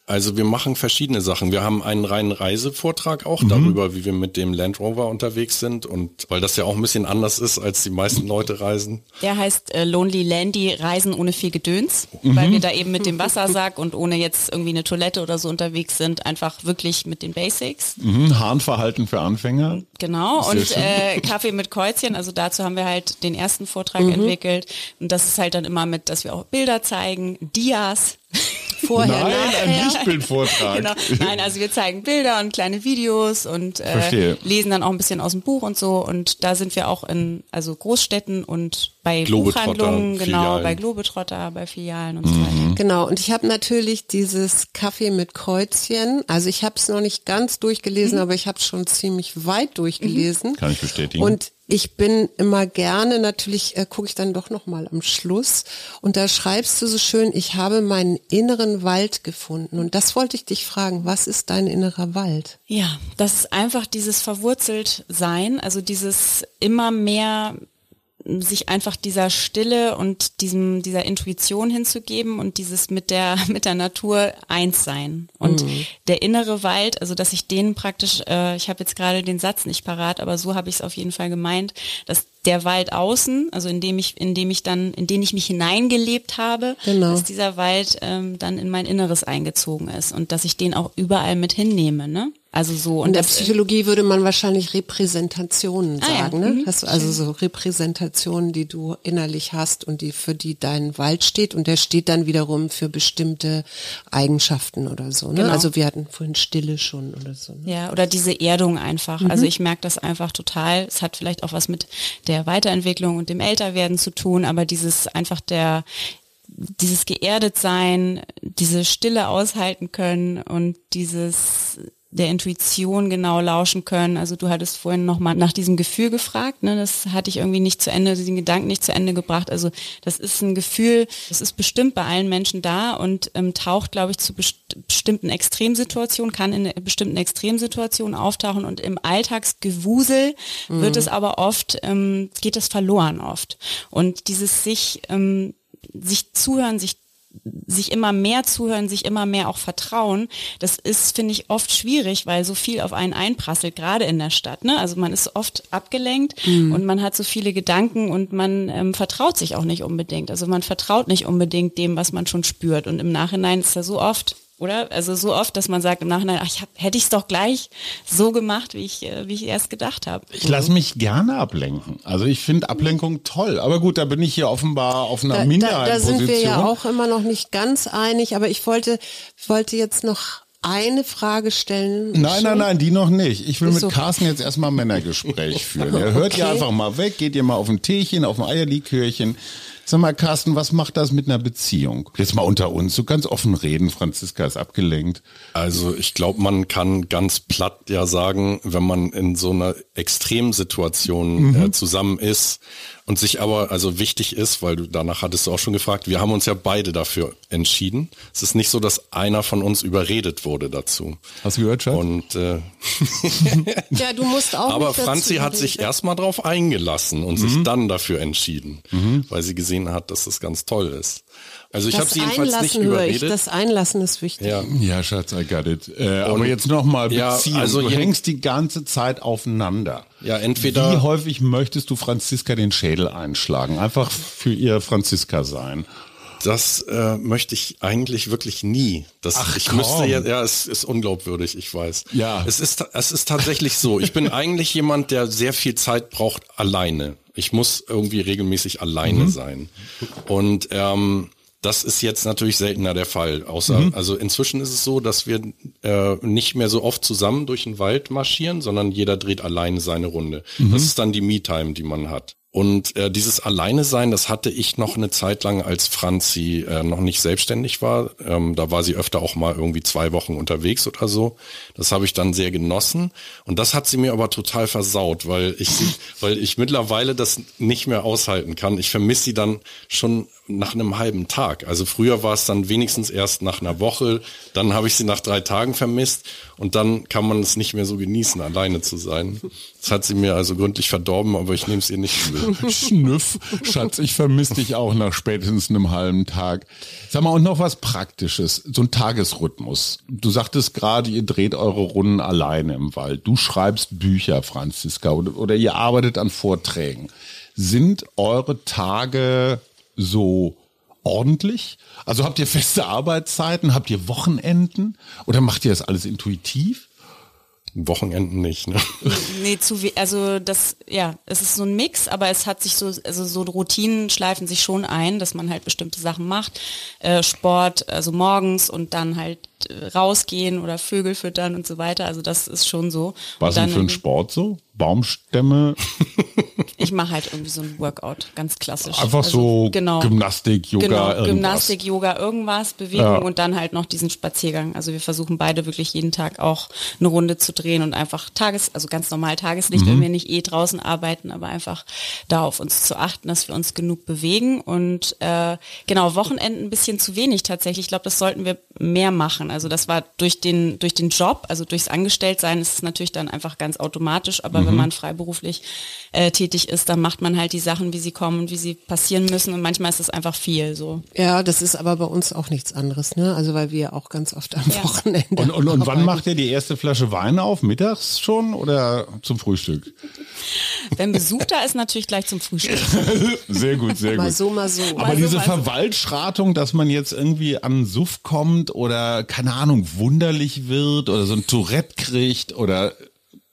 Also wir machen verschiedene Sachen. Wir haben einen reinen Reisevortrag auch Mhm. darüber, wie wir mit dem Land Rover unterwegs sind und weil das ja auch ein bisschen anders ist, als die meisten Leute reisen. Der heißt äh, Lonely Landy, Reisen ohne viel Gedöns, Mhm. weil wir da eben mit dem Wassersack und ohne jetzt irgendwie eine Toilette oder so unterwegs sind, einfach wirklich mit den Basics. Mhm, Harnverhalten für Anfänger. Genau, Sehr und äh, Kaffee mit Kreuzchen, also dazu haben wir halt den ersten Vortrag Mhm. entwickelt. Und das ist halt dann immer mit, dass wir auch Bilder zeigen, Dias. Vorher, Nein, ein nachher. Lichtbildvortrag. Genau. Nein, also wir zeigen Bilder und kleine Videos und äh, lesen dann auch ein bisschen aus dem Buch und so. Und da sind wir auch in also Großstädten und bei Globetrotter, Buchhandlungen, genau, Filialen. bei Globetrotter, bei Filialen und so weiter. Genau, und ich habe natürlich dieses Kaffee mit Kreuzchen. Also ich habe es noch nicht ganz durchgelesen, aber ich habe es schon ziemlich weit durchgelesen. Kann ich bestätigen. Und ich bin immer gerne, natürlich äh, gucke ich dann doch noch mal am Schluss. Und da schreibst du so schön, ich habe meinen inneren Wald gefunden. Und das wollte ich dich fragen, was ist dein innerer Wald? Ja, das ist einfach dieses verwurzelt sein, also dieses immer mehr sich einfach dieser Stille und diesem dieser Intuition hinzugeben und dieses mit der mit der Natur eins sein und mhm. der innere Wald, also dass ich den praktisch, äh, ich habe jetzt gerade den Satz nicht parat, aber so habe ich es auf jeden Fall gemeint, dass der Wald außen, also in dem ich, in dem ich dann, in den ich mich hineingelebt habe, genau. dass dieser Wald ähm, dann in mein Inneres eingezogen ist und dass ich den auch überall mit hinnehme, ne? Also so. Und in der Psychologie würde man wahrscheinlich Repräsentationen ah, sagen, ja. ne? Mhm. Hast du also so Repräsentationen, die du innerlich hast und die für die dein Wald steht und der steht dann wiederum für bestimmte Eigenschaften oder so. Ne? Genau. Also wir hatten vorhin Stille schon oder so. Ne? Ja, oder diese Erdung einfach. Mhm. Also ich merke das einfach total. Es hat vielleicht auch was mit der Weiterentwicklung und dem Älterwerden zu tun, aber dieses einfach der dieses geerdet sein, diese Stille aushalten können und dieses der Intuition genau lauschen können. Also du hattest vorhin nochmal nach diesem Gefühl gefragt, ne? das hatte ich irgendwie nicht zu Ende, diesen Gedanken nicht zu Ende gebracht. Also das ist ein Gefühl, das ist bestimmt bei allen Menschen da und ähm, taucht, glaube ich, zu best bestimmten Extremsituationen, kann in bestimmten Extremsituationen auftauchen und im Alltagsgewusel mhm. wird es aber oft, ähm, geht es verloren oft. Und dieses sich, ähm, sich zuhören, sich sich immer mehr zuhören, sich immer mehr auch vertrauen, das ist, finde ich, oft schwierig, weil so viel auf einen einprasselt, gerade in der Stadt. Ne? Also man ist oft abgelenkt mhm. und man hat so viele Gedanken und man ähm, vertraut sich auch nicht unbedingt. Also man vertraut nicht unbedingt dem, was man schon spürt. Und im Nachhinein ist da so oft oder? Also so oft, dass man sagt im Nachhinein, ach, ich hab, hätte ich es doch gleich so gemacht, wie ich, äh, wie ich erst gedacht habe. Ich lasse mich gerne ablenken. Also ich finde Ablenkung toll. Aber gut, da bin ich hier offenbar auf einer da, Minderheit. Da, da sind wir ja auch immer noch nicht ganz einig, aber ich wollte, wollte jetzt noch eine Frage stellen? Nein, nein, nein, die noch nicht. Ich will mit okay. Carsten jetzt erstmal Männergespräch führen. Er hört okay. ja einfach mal weg, geht ihr mal auf ein Teechen, auf ein Eierlikörchen. Sag mal, Carsten, was macht das mit einer Beziehung? Jetzt mal unter uns, du kannst offen reden, Franziska ist abgelenkt. Also ich glaube, man kann ganz platt ja sagen, wenn man in so einer Extremsituation mhm. äh, zusammen ist und sich aber, also wichtig ist, weil du danach hattest du auch schon gefragt, wir haben uns ja beide dafür entschieden. Es ist nicht so, dass einer von uns überredet wurde dazu. Hast du gehört, Schatz? Und äh, ja, du musst auch. Aber Franzi hat sich erstmal drauf eingelassen und mhm. sich dann dafür entschieden, mhm. weil sie gesehen hat, dass das ganz toll ist. Also ich habe sie jedenfalls Einlassen nicht überredet. Ich. Das Einlassen ist wichtig. Ja, ja Schatz, I got it. Äh, aber jetzt nochmal Beziehung. Ja, also du hängst die ganze Zeit aufeinander. Ja, entweder. Wie häufig möchtest du Franziska den Schädel einschlagen? Einfach für ihr Franziska sein. Das äh, möchte ich eigentlich wirklich nie. Das, Ach, ich komm. müsste ja, ja, es ist unglaubwürdig, ich weiß. Ja. Es ist, es ist tatsächlich so. Ich bin eigentlich jemand, der sehr viel Zeit braucht alleine. Ich muss irgendwie regelmäßig alleine mhm. sein. Und ähm, das ist jetzt natürlich seltener der Fall. Außer, mhm. also inzwischen ist es so, dass wir äh, nicht mehr so oft zusammen durch den Wald marschieren, sondern jeder dreht alleine seine Runde. Mhm. Das ist dann die Me-Time, die man hat. Und äh, dieses Alleine sein, das hatte ich noch eine Zeit lang, als Franzi äh, noch nicht selbstständig war. Ähm, da war sie öfter auch mal irgendwie zwei Wochen unterwegs oder so. Das habe ich dann sehr genossen. Und das hat sie mir aber total versaut, weil ich sie, weil ich mittlerweile das nicht mehr aushalten kann. Ich vermisse sie dann schon nach einem halben Tag. Also früher war es dann wenigstens erst nach einer Woche, dann habe ich sie nach drei Tagen vermisst und dann kann man es nicht mehr so genießen, alleine zu sein. Das hat sie mir also gründlich verdorben, aber ich nehme es ihr nicht übel. Schnüff, Schatz, ich vermisse dich auch nach spätestens einem halben Tag. Sag mal, und noch was Praktisches, so ein Tagesrhythmus. Du sagtest gerade, ihr dreht eure Runden alleine im Wald. Du schreibst Bücher, Franziska, oder, oder ihr arbeitet an Vorträgen. Sind eure Tage so ordentlich? Also habt ihr feste Arbeitszeiten? Habt ihr Wochenenden? Oder macht ihr das alles intuitiv? Wochenenden nicht, ne? Nee, zu we also das, ja, es ist so ein Mix, aber es hat sich so, also so Routinen schleifen sich schon ein, dass man halt bestimmte Sachen macht. Äh, Sport, also morgens und dann halt äh, rausgehen oder Vögel füttern und so weiter. Also das ist schon so. Was denn für ein Sport so? Baumstämme? ich mache halt irgendwie so ein Workout, ganz klassisch. Einfach also, so genau, Gymnastik, Yoga, genau, irgendwas. Gymnastik, Yoga, irgendwas, Bewegung ja. und dann halt noch diesen Spaziergang. Also wir versuchen beide wirklich jeden Tag auch eine Runde zu drehen und einfach Tages, also ganz normal Tageslicht, mhm. wenn wir nicht eh draußen arbeiten, aber einfach da auf uns zu achten, dass wir uns genug bewegen und äh, genau, Wochenenden ein bisschen zu wenig tatsächlich. Ich glaube, das sollten wir mehr machen. Also das war durch den, durch den Job, also durchs Angestelltsein ist es natürlich dann einfach ganz automatisch, aber mhm. wenn man freiberuflich äh, tätig ist, dann macht man halt die Sachen, wie sie kommen und wie sie passieren müssen und manchmal ist es einfach viel so. Ja, das ist aber bei uns auch nichts anderes, ne? Also weil wir auch ganz oft am Ja. Wochenende. Und, und, und wann macht ihr die erste Flasche Wein auf? Mittags schon oder zum Frühstück? Wenn Besuch da ist, natürlich gleich zum Frühstück. Sehr gut, sehr Mal gut. so, mal so. Aber Mal so, diese mal so. Verwaltschratung, dass man jetzt irgendwie an Suff kommt oder, keine Ahnung, wunderlich wird oder so ein Tourette kriegt oder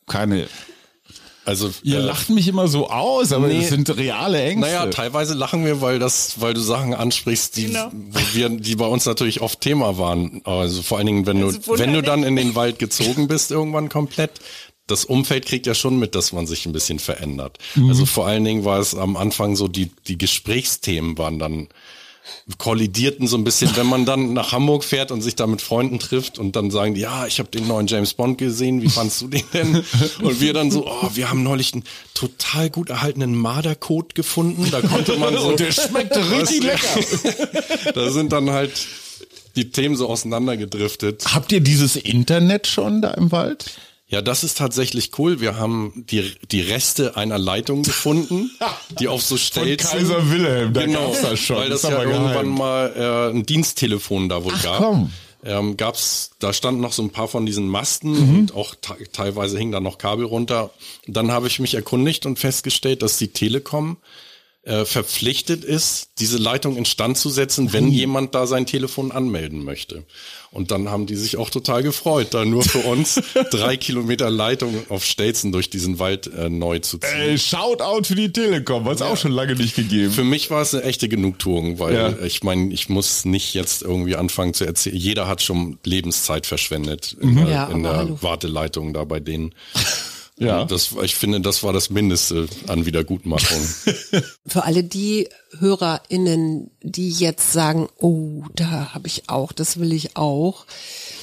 keine. Also Ihr äh, lacht mich immer so aus, aber nee. das sind reale Ängste. Naja, teilweise lachen wir, weil das, weil du Sachen ansprichst, die, Genau. wo wir, die bei uns natürlich oft Thema waren. Also vor allen Dingen, wenn du, Also wenn du dann in den Wald gezogen bist, irgendwann komplett. Das Umfeld kriegt ja schon mit, dass man sich ein bisschen verändert. Also vor allen Dingen war es am Anfang so, die, die Gesprächsthemen waren dann kollidierten so ein bisschen, wenn man dann nach Hamburg fährt und sich da mit Freunden trifft und dann sagen die, ja, ich habe den neuen James Bond gesehen, wie fandst du den denn? Und wir dann so, oh, wir haben neulich einen total gut erhaltenen Mardercode gefunden, da konnte man so... Und der schmeckt richtig lecker. da sind dann halt die Themen so auseinandergedriftet. Habt ihr dieses Internet schon da im Wald? Ja, das ist tatsächlich cool. Wir haben die, die Reste einer Leitung gefunden, die auf so Stelzen... Kaiser Wilhelm, da genau, gab's das schon. Weil das Ist ja aber irgendwann mal äh, ein Diensttelefon da wohl gab. komm. Ähm, gab's, da standen noch so ein paar von diesen Masten Mhm. und auch te teilweise hingen da noch Kabel runter. Dann habe ich mich erkundigt und festgestellt, dass die Telekom äh, verpflichtet ist, diese Leitung instand zu setzen, wenn jemand da sein Telefon anmelden möchte. Und dann haben die sich auch total gefreut, da nur für uns drei Kilometer Leitung auf Stelzen durch diesen Wald äh, neu zu ziehen. Ey, Shoutout für die Telekom, was auch schon lange nicht gegeben. Für mich war es eine echte Genugtuung, weil Ja. ich meine, ich muss nicht jetzt irgendwie anfangen zu erzählen. Jeder hat schon Lebenszeit verschwendet in, der, Ja, in der hallo. Warteleitung da bei denen. Ja. Das, ich finde, das war das Mindeste an Wiedergutmachung. Für alle die HörerInnen, die jetzt sagen, oh, da habe ich auch, das will ich auch.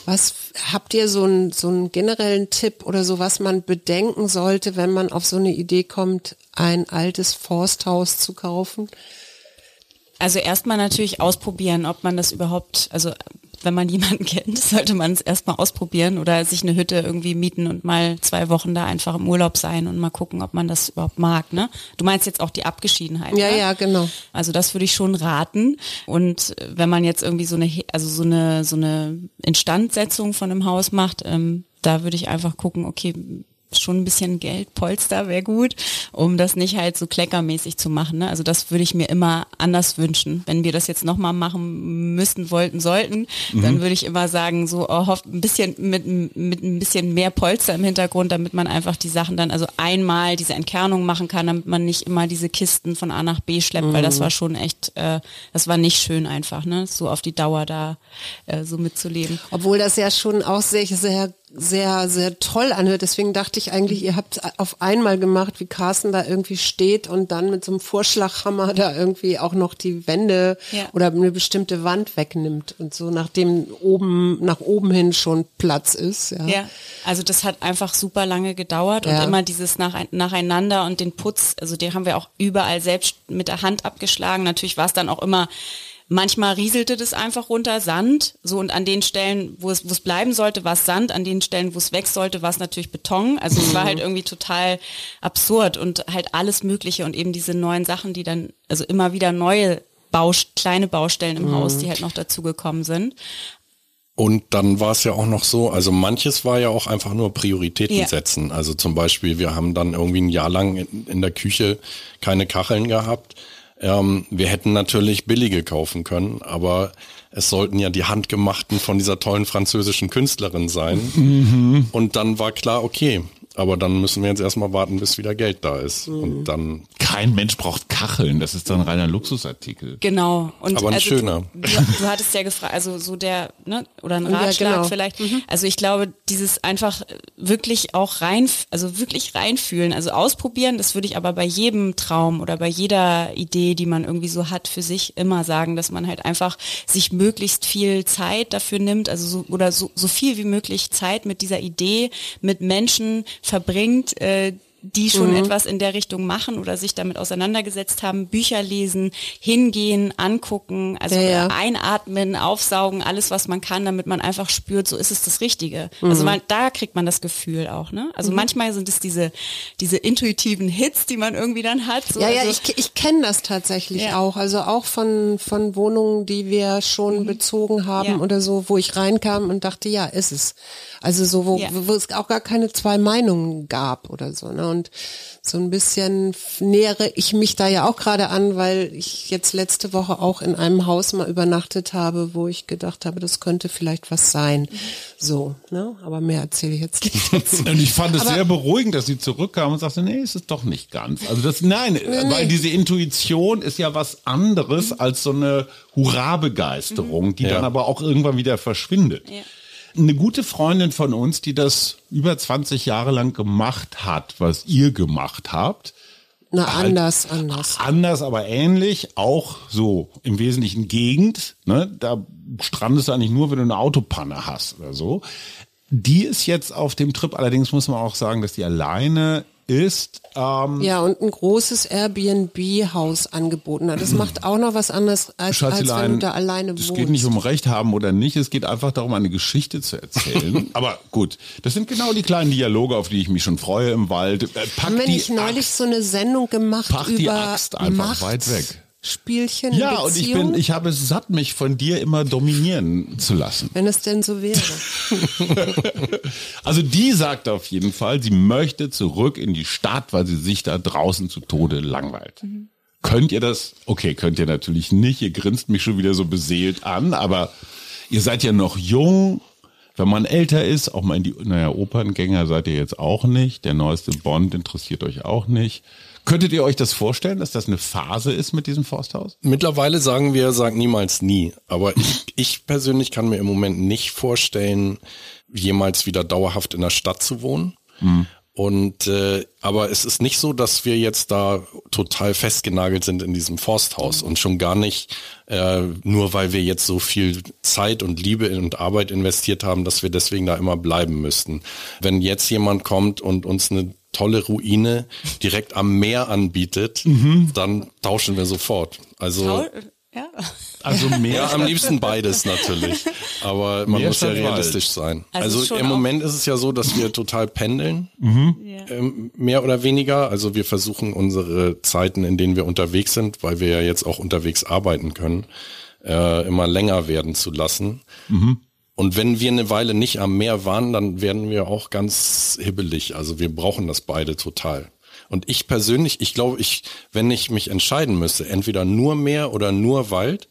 Was habt ihr so einen so einen generellen Tipp oder so, was man bedenken sollte, wenn man auf so eine Idee kommt, ein altes Forsthaus zu kaufen? Also erstmal natürlich ausprobieren, ob man das überhaupt, also wenn man jemanden kennt, sollte man es erstmal ausprobieren oder sich eine Hütte irgendwie mieten und mal zwei Wochen da einfach im Urlaub sein und mal gucken, ob man das überhaupt mag. Ne? Du meinst jetzt auch die Abgeschiedenheit. Ja, ne? ja, genau. Also das würde ich schon raten. Und wenn man jetzt irgendwie so eine, also so eine, so eine Instandsetzung von einem Haus macht, ähm, da würde ich einfach gucken, okay, schon ein bisschen Geldpolster wäre gut, um das nicht halt so kleckermäßig zu machen. Ne? Also das würde ich mir immer anders wünschen. Wenn wir das jetzt nochmal machen müssten, wollten, sollten, dann würde ich immer sagen, so oh, hoff, ein bisschen mit, mit ein bisschen mehr Polster im Hintergrund, damit man einfach die Sachen dann, also einmal diese Entkernung machen kann, damit man nicht immer diese Kisten von A nach B schleppt, weil das war schon echt, äh, das war nicht schön einfach, ne? So auf die Dauer da äh, so mitzuleben. Obwohl das ja schon auch sehr, sehr, sehr, sehr toll anhört. Deswegen dachte ich eigentlich, ihr habt auf einmal gemacht, wie Carsten da irgendwie steht und dann mit so einem Vorschlaghammer da irgendwie auch noch die Wände Ja. oder eine bestimmte Wand wegnimmt und so, nachdem oben, nach oben hin schon Platz ist. Ja. Ja, also das hat einfach super lange gedauert Ja. und immer dieses nach, nacheinander und den Putz, also den haben wir auch überall selbst mit der Hand abgeschlagen. Natürlich war es dann auch immer, manchmal rieselte das einfach runter, Sand, so und an den Stellen, wo es, wo es bleiben sollte, war es Sand, an den Stellen, wo es weg sollte, war es natürlich Beton. Also es war halt irgendwie total absurd und halt alles Mögliche und eben diese neuen Sachen, die dann, also immer wieder neue Baust kleine Baustellen im Haus, die halt noch dazugekommen sind. Und dann war es ja auch noch so, also manches war ja auch einfach nur Prioritäten Ja. setzen. Also zum Beispiel, wir haben dann irgendwie ein Jahr lang in, in der Küche keine Kacheln gehabt. Ähm, wir hätten natürlich billige kaufen können, aber es sollten ja die handgemachten von dieser tollen französischen Künstlerin sein. Und dann war klar, okay, aber dann müssen wir jetzt erstmal warten, bis wieder Geld da ist. Und dann Kein Mensch braucht Kacheln, das ist dann ein reiner Luxusartikel. Genau. Und Aber ein also schöner. Du, du, du hattest ja gefragt, also so der, ne, oder ein Ja, Ratschlag genau. vielleicht. Also ich glaube, dieses einfach wirklich auch rein, also wirklich reinfühlen, also ausprobieren, das würde ich aber bei jedem Traum oder bei jeder Idee, die man irgendwie so hat, für sich immer sagen, dass man halt einfach sich möglichst viel Zeit dafür nimmt, also so, oder so, so viel wie möglich Zeit mit dieser Idee, mit Menschen verbringt, äh, die schon etwas in der Richtung machen oder sich damit auseinandergesetzt haben, Bücher lesen, hingehen, angucken, also Ja, ja. einatmen, aufsaugen, alles, was man kann, damit man einfach spürt, so ist es das Richtige. Also man, da kriegt man das Gefühl auch, ne? Also manchmal sind es diese, diese intuitiven Hits, die man irgendwie dann hat. So, Ja, ja, also, ich, ich kenne das tatsächlich Ja. auch. Also auch von, von Wohnungen, die wir schon bezogen haben Mhm. Oder so, wo ich reinkam und dachte, ja, ist es. Also so, wo, wo es auch gar keine zwei Meinungen gab oder so. Ne? Und so ein bisschen nähere ich mich da ja auch gerade an, weil ich jetzt letzte Woche auch in einem Haus mal übernachtet habe, wo ich gedacht habe, das könnte vielleicht was sein. So, ne? Aber mehr erzähle ich jetzt nicht dazu. Und ich fand es sehr beruhigend, dass sie zurückkam und sagte, nee, ist es doch nicht ganz. Also das, nein, weil diese Intuition ist ja was anderes als so eine Hurra-Begeisterung, die Ja. dann aber auch irgendwann wieder verschwindet. Ja. Eine gute Freundin von uns, die das über 20 Jahre lang gemacht hat, was ihr gemacht habt, Na, Halt anders, anders. Anders, aber ähnlich, auch so im Wesentlichen Gegend. Ne? Da strandest du eigentlich nur, wenn du eine Autopanne hast oder so. Die ist jetzt auf dem Trip, allerdings muss man auch sagen, dass die alleine ist. Ähm, Ja, und ein großes Airbnb-Haus angeboten hat. Das macht auch noch was anderes, als, als wenn du da alleine es wohnst. geht nicht um Recht haben oder nicht, es geht einfach darum, eine Geschichte zu erzählen. Aber gut, das sind genau die kleinen Dialoge, auf die ich mich schon freue im Wald. Äh, Pack Haben wir nicht neulich Axt. so eine Sendung gemacht Pack die Axt einfach Macht, weit weg. Spielchen, Ja, und ich Beziehung? bin, ich habe es satt, mich von dir immer dominieren zu lassen. wenn es denn so wäre. Also die sagt auf jeden Fall, sie möchte zurück in die Stadt, weil sie sich da draußen zu Tode langweilt. Könnt ihr das? Okay, könnt ihr natürlich nicht. Ihr grinst mich schon wieder so beseelt an, aber ihr seid ja noch jung. Wenn man älter ist, auch mal in die, naja, Operngänger seid ihr jetzt auch nicht. Der neueste Bond interessiert euch auch nicht. Könntet ihr euch das vorstellen, dass das eine Phase ist mit diesem Forsthaus? Mittlerweile sagen wir, sag niemals nie. Aber ich, ich persönlich kann mir im Moment nicht vorstellen, jemals wieder dauerhaft in der Stadt zu wohnen. Und äh, aber es ist nicht so, dass wir jetzt da total festgenagelt sind in diesem Forsthaus und schon gar nicht äh, nur, weil wir jetzt so viel Zeit und Liebe und Arbeit investiert haben, dass wir deswegen da immer bleiben müssten. Wenn jetzt jemand kommt und uns eine tolle Ruine direkt am Meer anbietet, dann tauschen wir sofort. Also ja. Also mehr. ja, am liebsten beides natürlich. Aber man Mehr muss ja statt Wald. realistisch sein. Also Also, im Moment ist es ja so, dass wir total pendeln, Ja. ähm, mehr oder weniger. Also wir versuchen unsere Zeiten, in denen wir unterwegs sind, weil wir ja jetzt auch unterwegs arbeiten können, äh, immer länger werden zu lassen. Und wenn wir eine Weile nicht am Meer waren, dann werden wir auch ganz hibbelig. Also wir brauchen das beide total. Und ich persönlich, ich glaube, ich, wenn ich mich entscheiden müsste, entweder nur Meer oder nur Wald,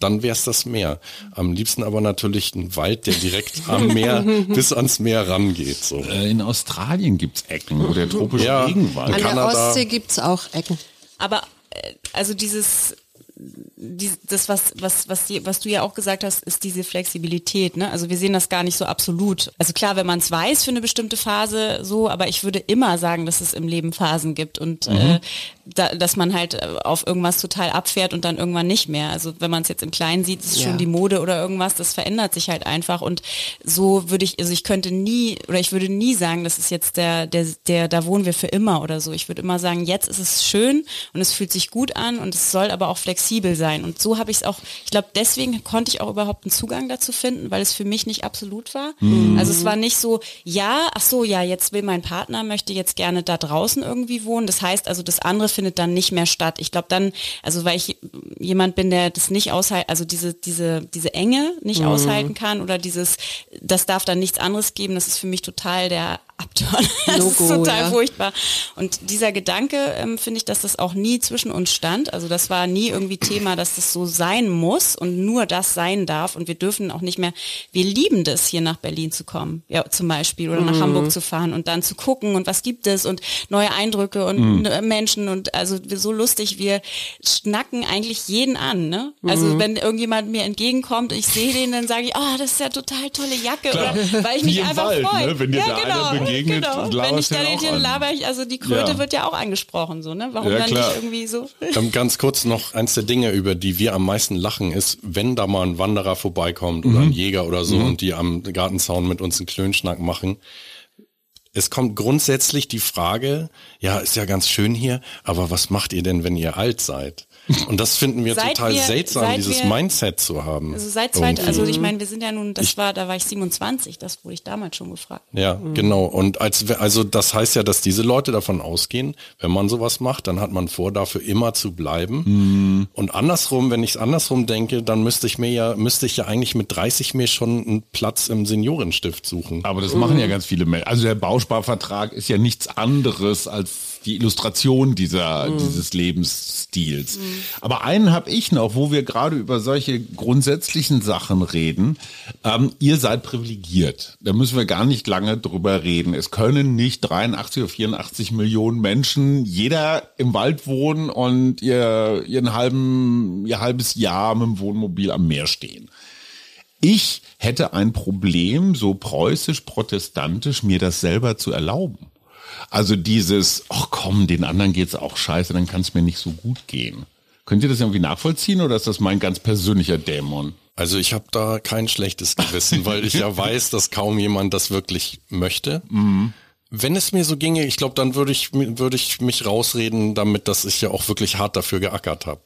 dann wäre es das Meer. Am liebsten aber natürlich ein Wald, der direkt am Meer bis ans Meer rangeht. So. Äh, In Australien gibt's Ecken, wo der tropische Ja. Regenwald An der Kanada. Ostsee gibt's auch Ecken. Aber äh, also dieses die, das was was was die, was du ja auch gesagt hast, ist diese Flexibilität. Ne? Also wir sehen das gar nicht so absolut. Also klar, wenn man es weiß für eine bestimmte Phase, so, aber ich würde immer sagen, dass es im Leben Phasen gibt und äh, da, dass man halt äh, auf irgendwas total abfährt und dann irgendwann nicht mehr. Also wenn man es jetzt im Kleinen sieht, ist es Ja. schon die Mode oder irgendwas, das verändert sich halt einfach und so würde ich, also ich könnte nie oder ich würde nie sagen, das ist jetzt der, der, der, da wohnen wir für immer oder so. Ich würde immer sagen, jetzt ist es schön und es fühlt sich gut an und es soll aber auch flexibel sein. Und so habe ich es auch, ich glaube, deswegen konnte ich auch überhaupt einen Zugang dazu finden, weil es für mich nicht absolut war. Also es war nicht so, ja, ach so, ja, jetzt will mein Partner, möchte jetzt gerne da draußen irgendwie wohnen. Das heißt also, das andere findet dann nicht mehr statt. Ich glaube dann, also weil ich jemand bin, der das nicht aushalten, also diese, diese, diese Enge nicht aushalten kann oder dieses, das darf dann nichts anderes geben, das ist für mich total der Abturn. Das ist No-go, total ja. furchtbar. Und dieser Gedanke, ähm, finde ich, dass das auch nie zwischen uns stand. Also das war nie irgendwie Thema, dass das so sein muss und nur das sein darf. Und wir dürfen auch nicht mehr, wir lieben das, hier nach Berlin zu kommen, ja, zum Beispiel, oder Mhm. nach Hamburg zu fahren und dann zu gucken und was gibt es und neue Eindrücke und Mhm. ne, Menschen und also wir- so lustig, wir schnacken eigentlich jeden an, ne? Mhm. Also wenn irgendjemand mir entgegenkommt, ich sehe den, dann sage ich, oh, das ist ja total tolle Jacke, Klar. oder weil ich mich einfach Wald, freue. ne? Wenn dir ja, da genau, begegnet, genau. Wenn ich da an. laber ich, also die Kröte Ja. wird ja auch angesprochen, so, ne? Warum Ja, dann nicht irgendwie so? Ähm, ganz kurz noch eins der Dinge, über die wir am meisten lachen, ist, wenn da mal ein Wanderer vorbeikommt oder ein Jäger oder so und die am Gartenzaun mit uns einen Klönschnack machen. es kommt grundsätzlich die Frage, ja, ist ja ganz schön hier, aber was macht ihr denn, wenn ihr alt seid? Und das finden wir Seit total wir- seltsam, dieses wir- Mindset zu haben. Also seit zweit, also ich meine, wir sind ja nun, das war, da war ich 27, das wurde ich damals schon gefragt. Ja, genau. Und als wir- also das heißt ja, dass diese Leute davon ausgehen, wenn man sowas macht, dann hat man vor, dafür immer zu bleiben. Und andersrum, wenn ich es andersrum denke, dann müsste ich mir ja, müsste ich ja eigentlich mit 30 mir schon einen Platz im Seniorenstift suchen. Aber das machen ja ganz viele Menschen. Also der Bausparvertrag ist ja nichts anderes als die Illustration dieser, dieses Lebensstils. Aber einen habe ich noch, wo wir gerade über solche grundsätzlichen Sachen reden. Ähm, ihr seid privilegiert. Da müssen wir gar nicht lange drüber reden. Es können nicht 83 oder 84 Millionen Menschen jeder im Wald wohnen und ihr, ihren halben, ihr halbes Jahr mit dem Wohnmobil am Meer stehen. Ich hätte ein Problem, so preußisch-protestantisch mir das selber zu erlauben. Also dieses, ach komm, den anderen geht's auch scheiße, dann kann es mir nicht so gut gehen. Könnt ihr das irgendwie nachvollziehen oder ist das mein ganz persönlicher Dämon? Also ich habe da kein schlechtes Gewissen, weil ich ja weiß, dass kaum jemand das wirklich möchte. Wenn es mir so ginge, ich glaube, dann würde ich, würde ich mich rausreden damit, dass ich ja auch wirklich hart dafür geackert habe.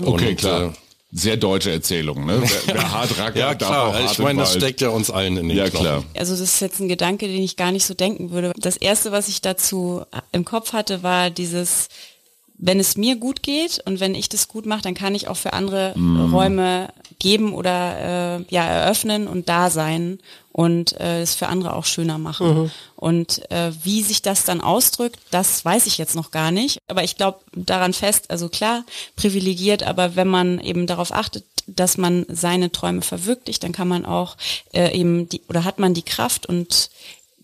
Okay, Und, klar. äh, Sehr deutsche Erzählung, ne? Wer, wer hart rackert, Ja, darf klar. auch hart Ich meine, das steckt ja uns allen in den Ja, Knochen. klar. Also das ist jetzt ein Gedanke, den ich gar nicht so denken würde. Das erste, was ich dazu im Kopf hatte, war dieses, wenn es mir gut geht und wenn ich das gut mache, dann kann ich auch für andere Räume geben oder äh, ja eröffnen und da sein und äh, es für andere auch schöner machen. Und äh, wie sich das dann ausdrückt, das weiß ich jetzt noch gar nicht. Aber ich glaube daran fest, also klar, privilegiert, aber wenn man eben darauf achtet, dass man seine Träume verwirklicht, dann kann man auch äh, eben die oder hat man die Kraft und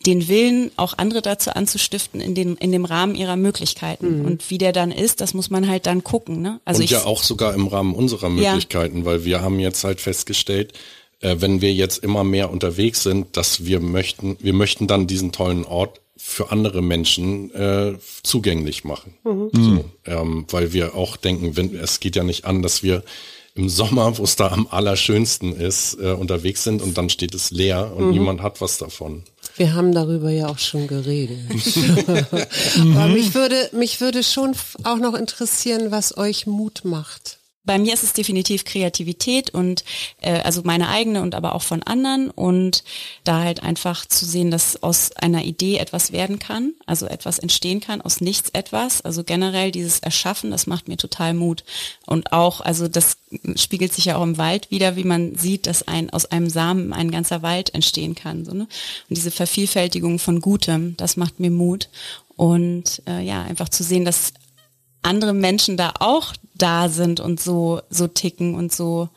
den Willen, auch andere dazu anzustiften in, den, in dem Rahmen ihrer Möglichkeiten. Und wie der dann ist, das muss man halt dann gucken. Ne? Also und ich, ja auch sogar im Rahmen unserer Ja. Möglichkeiten, weil wir haben jetzt halt festgestellt, äh, wenn wir jetzt immer mehr unterwegs sind, dass wir möchten, wir möchten dann diesen tollen Ort für andere Menschen äh, zugänglich machen. So, ähm, weil wir auch denken, wenn, es geht ja nicht an, dass wir im Sommer, wo es da am allerschönsten ist, äh, unterwegs sind und dann steht es leer und niemand hat was davon. Wir haben darüber ja auch schon geredet. Aber mich würde, mich würde schon auch noch interessieren, was euch Mut macht. Bei mir ist es definitiv Kreativität und äh, also meine eigene und aber auch von anderen und da halt einfach zu sehen, dass aus einer Idee etwas werden kann, also etwas entstehen kann, aus nichts etwas. Also generell dieses Erschaffen, das macht mir total Mut. Und auch, also das spiegelt sich ja auch im Wald wieder, wie man sieht, dass ein aus einem Samen ein ganzer Wald entstehen kann. So, ne? Und diese Vervielfältigung von Gutem, das macht mir Mut. Und äh, ja, einfach zu sehen, dass andere Menschen da auch da sind und so, so ticken und so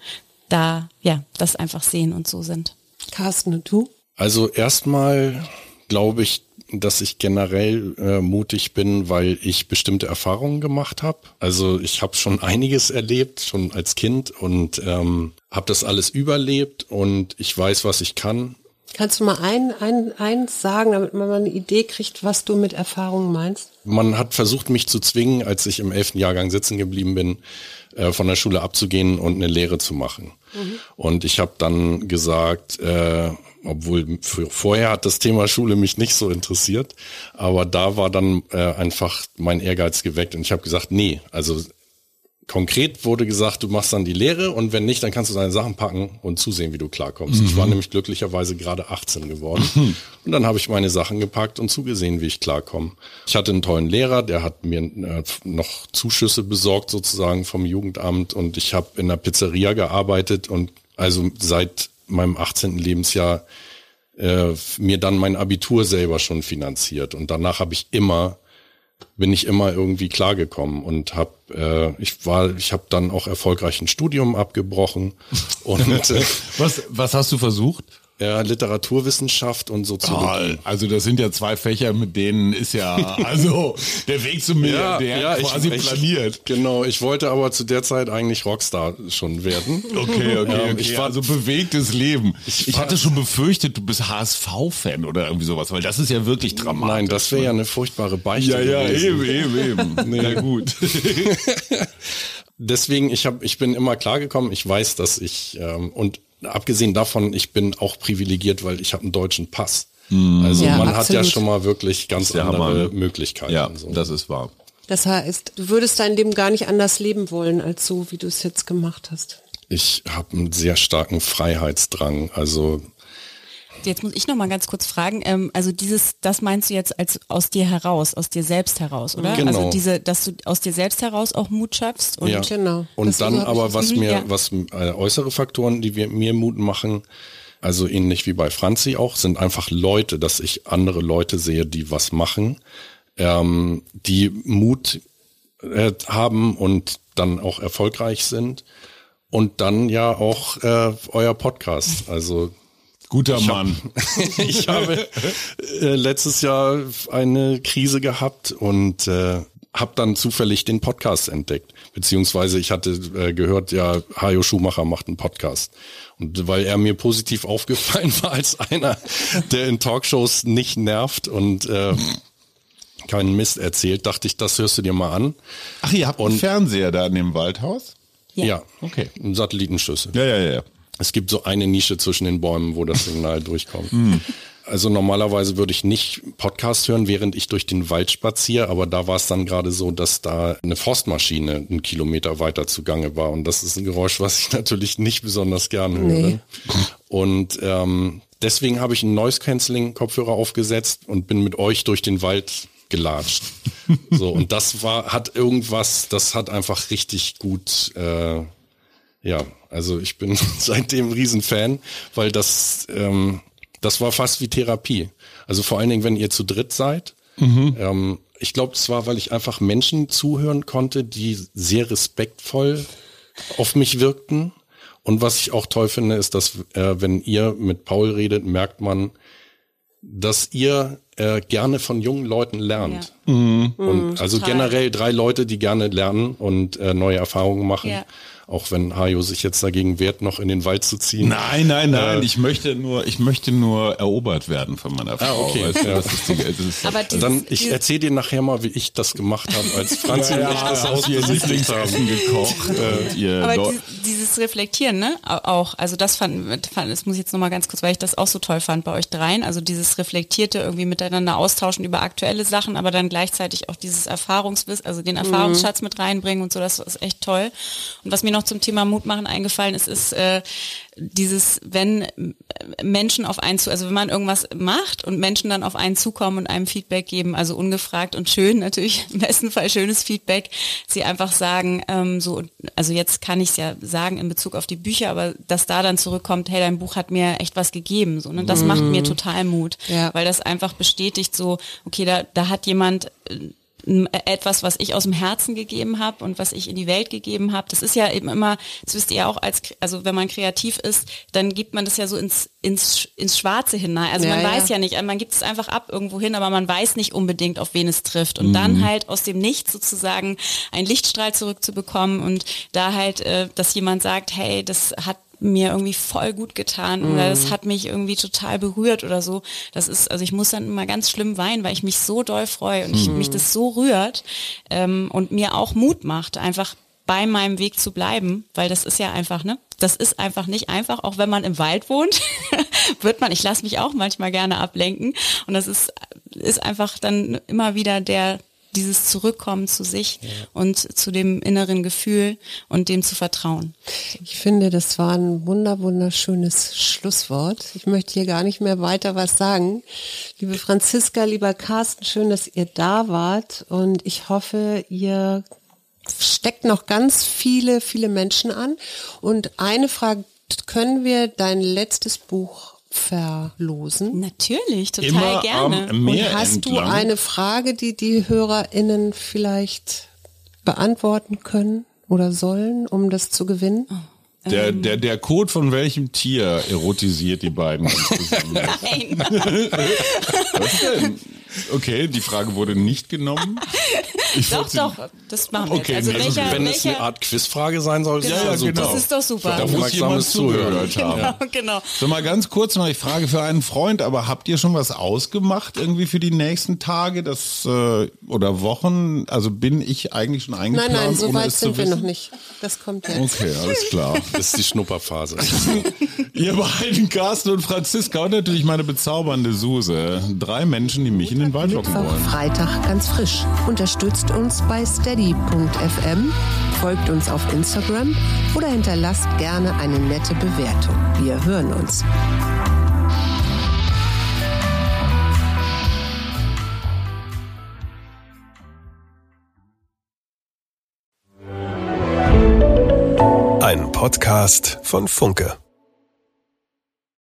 da, ja, das einfach sehen und so sind. Carsten und du? Also erstmal glaube ich, dass ich generell äh, mutig bin, weil ich bestimmte Erfahrungen gemacht habe. Also ich habe schon einiges erlebt, schon als Kind und ähm, habe das alles überlebt und ich weiß, was ich kann. Kannst du mal ein, ein, eins sagen, damit man mal eine Idee kriegt, was du mit Erfahrung meinst? Man hat versucht, mich zu zwingen, als ich im elften Jahrgang sitzen geblieben bin, äh, von der Schule abzugehen und eine Lehre zu machen. Und ich habe dann gesagt, äh, obwohl für, vorher hat das Thema Schule mich nicht so interessiert, aber da war dann äh, einfach mein Ehrgeiz geweckt und ich habe gesagt, nee, also konkret wurde gesagt, du machst dann die Lehre und wenn nicht, dann kannst du deine Sachen packen und zusehen, wie du klarkommst. Ich war nämlich glücklicherweise gerade 18 geworden und dann habe ich meine Sachen gepackt und zugesehen, wie ich klarkomme. Ich hatte einen tollen Lehrer, der hat mir äh, noch Zuschüsse besorgt sozusagen vom Jugendamt und ich habe in der Pizzeria gearbeitet und also seit meinem 18. Lebensjahr äh, mir dann mein Abitur selber schon finanziert und danach habe ich immer bin ich immer irgendwie klargekommen und habe äh, ich war ich habe dann auch erfolgreich ein Studium abgebrochen und äh, Was, was hast du versucht? Ja, Literaturwissenschaft und Soziologie. Also das sind ja zwei Fächer, mit denen ist ja also der Weg zum Milliardär quasi ich, planiert. Genau, ich wollte aber zu der Zeit eigentlich Rockstar schon werden. Okay, okay, Ja, okay. ich war- also bewegtes Leben. Ich, hatte schon befürchtet, du bist HSV-Fan oder irgendwie sowas, weil das ist ja wirklich dramatisch. Nein, das wäre ja eine furchtbare Beichte ja, ja, gewesen. eben, eben, eben. Na gut. Deswegen, ich habe, ich bin immer klargekommen. Ich weiß, dass ich ähm, und abgesehen davon, ich bin auch privilegiert, weil ich habe einen deutschen Pass. Also Ja, man hat ja absolut. schon mal wirklich ganz der andere Hammer, ne? Möglichkeiten. Ja, so. das ist wahr. Das heißt, du würdest dein Leben gar nicht anders leben wollen, als so, wie du es jetzt gemacht hast. Ich habe einen sehr starken Freiheitsdrang. Also Jetzt muss ich noch mal ganz kurz fragen. Ähm, also dieses, das meinst du jetzt als aus dir heraus, aus dir selbst heraus, oder? Genau. Also diese, dass du aus dir selbst heraus auch Mut schöpfst und ja. genau. Und dann aber was Mhm, mir, ja. was äh, äußere Faktoren, die wir, mir Mut machen, also ähnlich wie bei Franzi auch, sind einfach Leute, dass ich andere Leute sehe, die was machen, ähm, die Mut äh, haben und dann auch erfolgreich sind. Und dann ja auch äh, euer Podcast. Also Guter Mann. ich habe äh, letztes Jahr eine Krise gehabt und äh, habe dann zufällig den Podcast entdeckt. Beziehungsweise ich hatte äh, gehört, ja, Hajo Schumacher macht einen Podcast. Und weil er mir positiv aufgefallen war als einer, der in Talkshows nicht nervt und äh, keinen Mist erzählt, dachte ich, das hörst du dir mal an. Ach, ihr habt einen Und- Fernseher da in dem Waldhaus? Ja. Ja, Okay. ein Satellitenschüssel. Ja, ja, ja, ja. Es gibt so eine Nische zwischen den Bäumen, wo das Signal durchkommt. Hm. Also normalerweise würde ich nicht Podcast hören, während ich durch den Wald spaziere, aber da war es dann gerade so, dass da eine Forstmaschine einen Kilometer weiter zugange war und das ist ein Geräusch, was ich natürlich nicht besonders gern höre. Nee. Und ähm, deswegen habe ich einen Noise Cancelling Kopfhörer aufgesetzt und bin mit euch durch den Wald gelatscht. so und das war hat irgendwas, das hat einfach richtig gut äh, ja, also ich bin seitdem ein Riesenfan, weil das, ähm, das war fast wie Therapie. Also vor allen Dingen, wenn ihr zu dritt seid. Ähm, ich glaube, es war, weil ich einfach Menschen zuhören konnte, die sehr respektvoll auf mich wirkten. Und was ich auch toll finde, ist, dass äh, wenn ihr mit Paul redet, merkt man, dass ihr äh, gerne von jungen Leuten lernt. Und also total. generell drei Leute, die gerne lernen und äh, neue Erfahrungen machen. Ja. Auch wenn Hajo sich jetzt dagegen wehrt, noch in den Wald zu ziehen. Nein, nein, nein. Äh, ich möchte nur, ich möchte nur erobert werden von meiner Frau. okay. Weißt du, Ja. das ist die, das ist Aber dieses, Dann, ich erzähle dir nachher mal, wie ich das gemacht habe, als Franzi und ich das aus ihr ausgesucht Lieblingsessen haben. gekocht. ihr aber dieses, dieses Reflektieren, ne? Au- Auch, also das fand, fand, das muss ich jetzt nochmal ganz kurz, weil ich das auch so toll fand bei euch dreien. Also dieses Reflektierte irgendwie miteinander austauschen über aktuelle Sachen, aber dann gleichzeitig auch dieses Erfahrungswissen, also den Erfahrungsschatz mit reinbringen und so, das ist echt toll. Und was mir noch zum Thema Mut machen eingefallen ist, ist äh, dieses, wenn äh, Menschen auf einen zu, also wenn man irgendwas macht und Menschen dann auf einen zukommen und einem Feedback geben, also ungefragt und schön natürlich, im besten Fall schönes Feedback, sie einfach sagen, ähm, so, also jetzt kann ich es ja sagen in Bezug auf die Bücher, aber dass da dann zurückkommt, hey, dein Buch hat mir echt was gegeben, so, ne? das macht mir total Mut, Ja. weil das einfach bestätigt so, okay, da, da hat jemand äh, etwas, was ich aus dem Herzen gegeben habe und was ich in die Welt gegeben habe. Das ist ja eben immer, das wisst ihr ja auch als, also wenn man kreativ ist, dann gibt man das ja so ins, ins, ins Schwarze hinein. Also Ja, man weiß ja nicht, man gibt es einfach ab irgendwo hin, aber man weiß nicht unbedingt, auf wen es trifft. Und dann halt aus dem Nichts sozusagen einen Lichtstrahl zurückzubekommen und da halt, äh, dass jemand sagt, hey, das hat mir irgendwie voll gut getan oder das hat mich irgendwie total berührt oder so. Das ist, also ich muss dann immer ganz schlimm weinen, weil ich mich so doll freue und ich, mich das so rührt ähm, und mir auch Mut macht, einfach bei meinem Weg zu bleiben, weil das ist ja einfach, ne? Das ist einfach nicht einfach, auch wenn man im Wald wohnt, wird man, ich lasse mich auch manchmal gerne ablenken und das ist, ist einfach dann immer wieder der, dieses Zurückkommen zu sich und zu dem inneren Gefühl und dem zu vertrauen. Ich finde, das war ein wunder, wunderschönes Schlusswort. Ich möchte hier gar nicht mehr weiter was sagen. Liebe Franziska, lieber Carsten, schön, dass ihr da wart und ich hoffe, ihr steckt noch ganz viele, viele Menschen an. Und eine Frage, können wir dein letztes Buch verlosen? Natürlich, total Immer gerne. am Meer Und hast entlang. du eine Frage, die die HörerInnen vielleicht beantworten können oder sollen, um das zu gewinnen? Der, der, der Code von welchem Tier erotisiert die beiden insgesamt? Nein. Was denn? Okay, die Frage wurde nicht genommen. Ich doch, doch, das machen wir okay, jetzt. Also nee, welcher, Wenn welcher, es eine Art Quizfrage sein soll, Genau. ist Ja, ja, super. genau. Das ist doch super. Da muss jemand zugehört haben. Genau, genau. So mal ganz kurz noch, ich frage für einen Freund, aber habt ihr schon was ausgemacht irgendwie für die nächsten Tage das, äh, oder Wochen? Also bin ich eigentlich schon Nein, eingeplant? nein, so ohne weit sind wir noch nicht. Das kommt jetzt. Okay, alles klar. Das ist die Schnupperphase. Ihr beiden, Carsten und Franziska und natürlich meine bezaubernde Suse. Drei Menschen, die mich in den Wald locken Mittwoch, wollen. Freitag ganz frisch. Unterstützt uns bei steady.fm, folgt uns auf Instagram oder hinterlasst gerne eine nette Bewertung. Wir hören uns. Ein Podcast von Funke.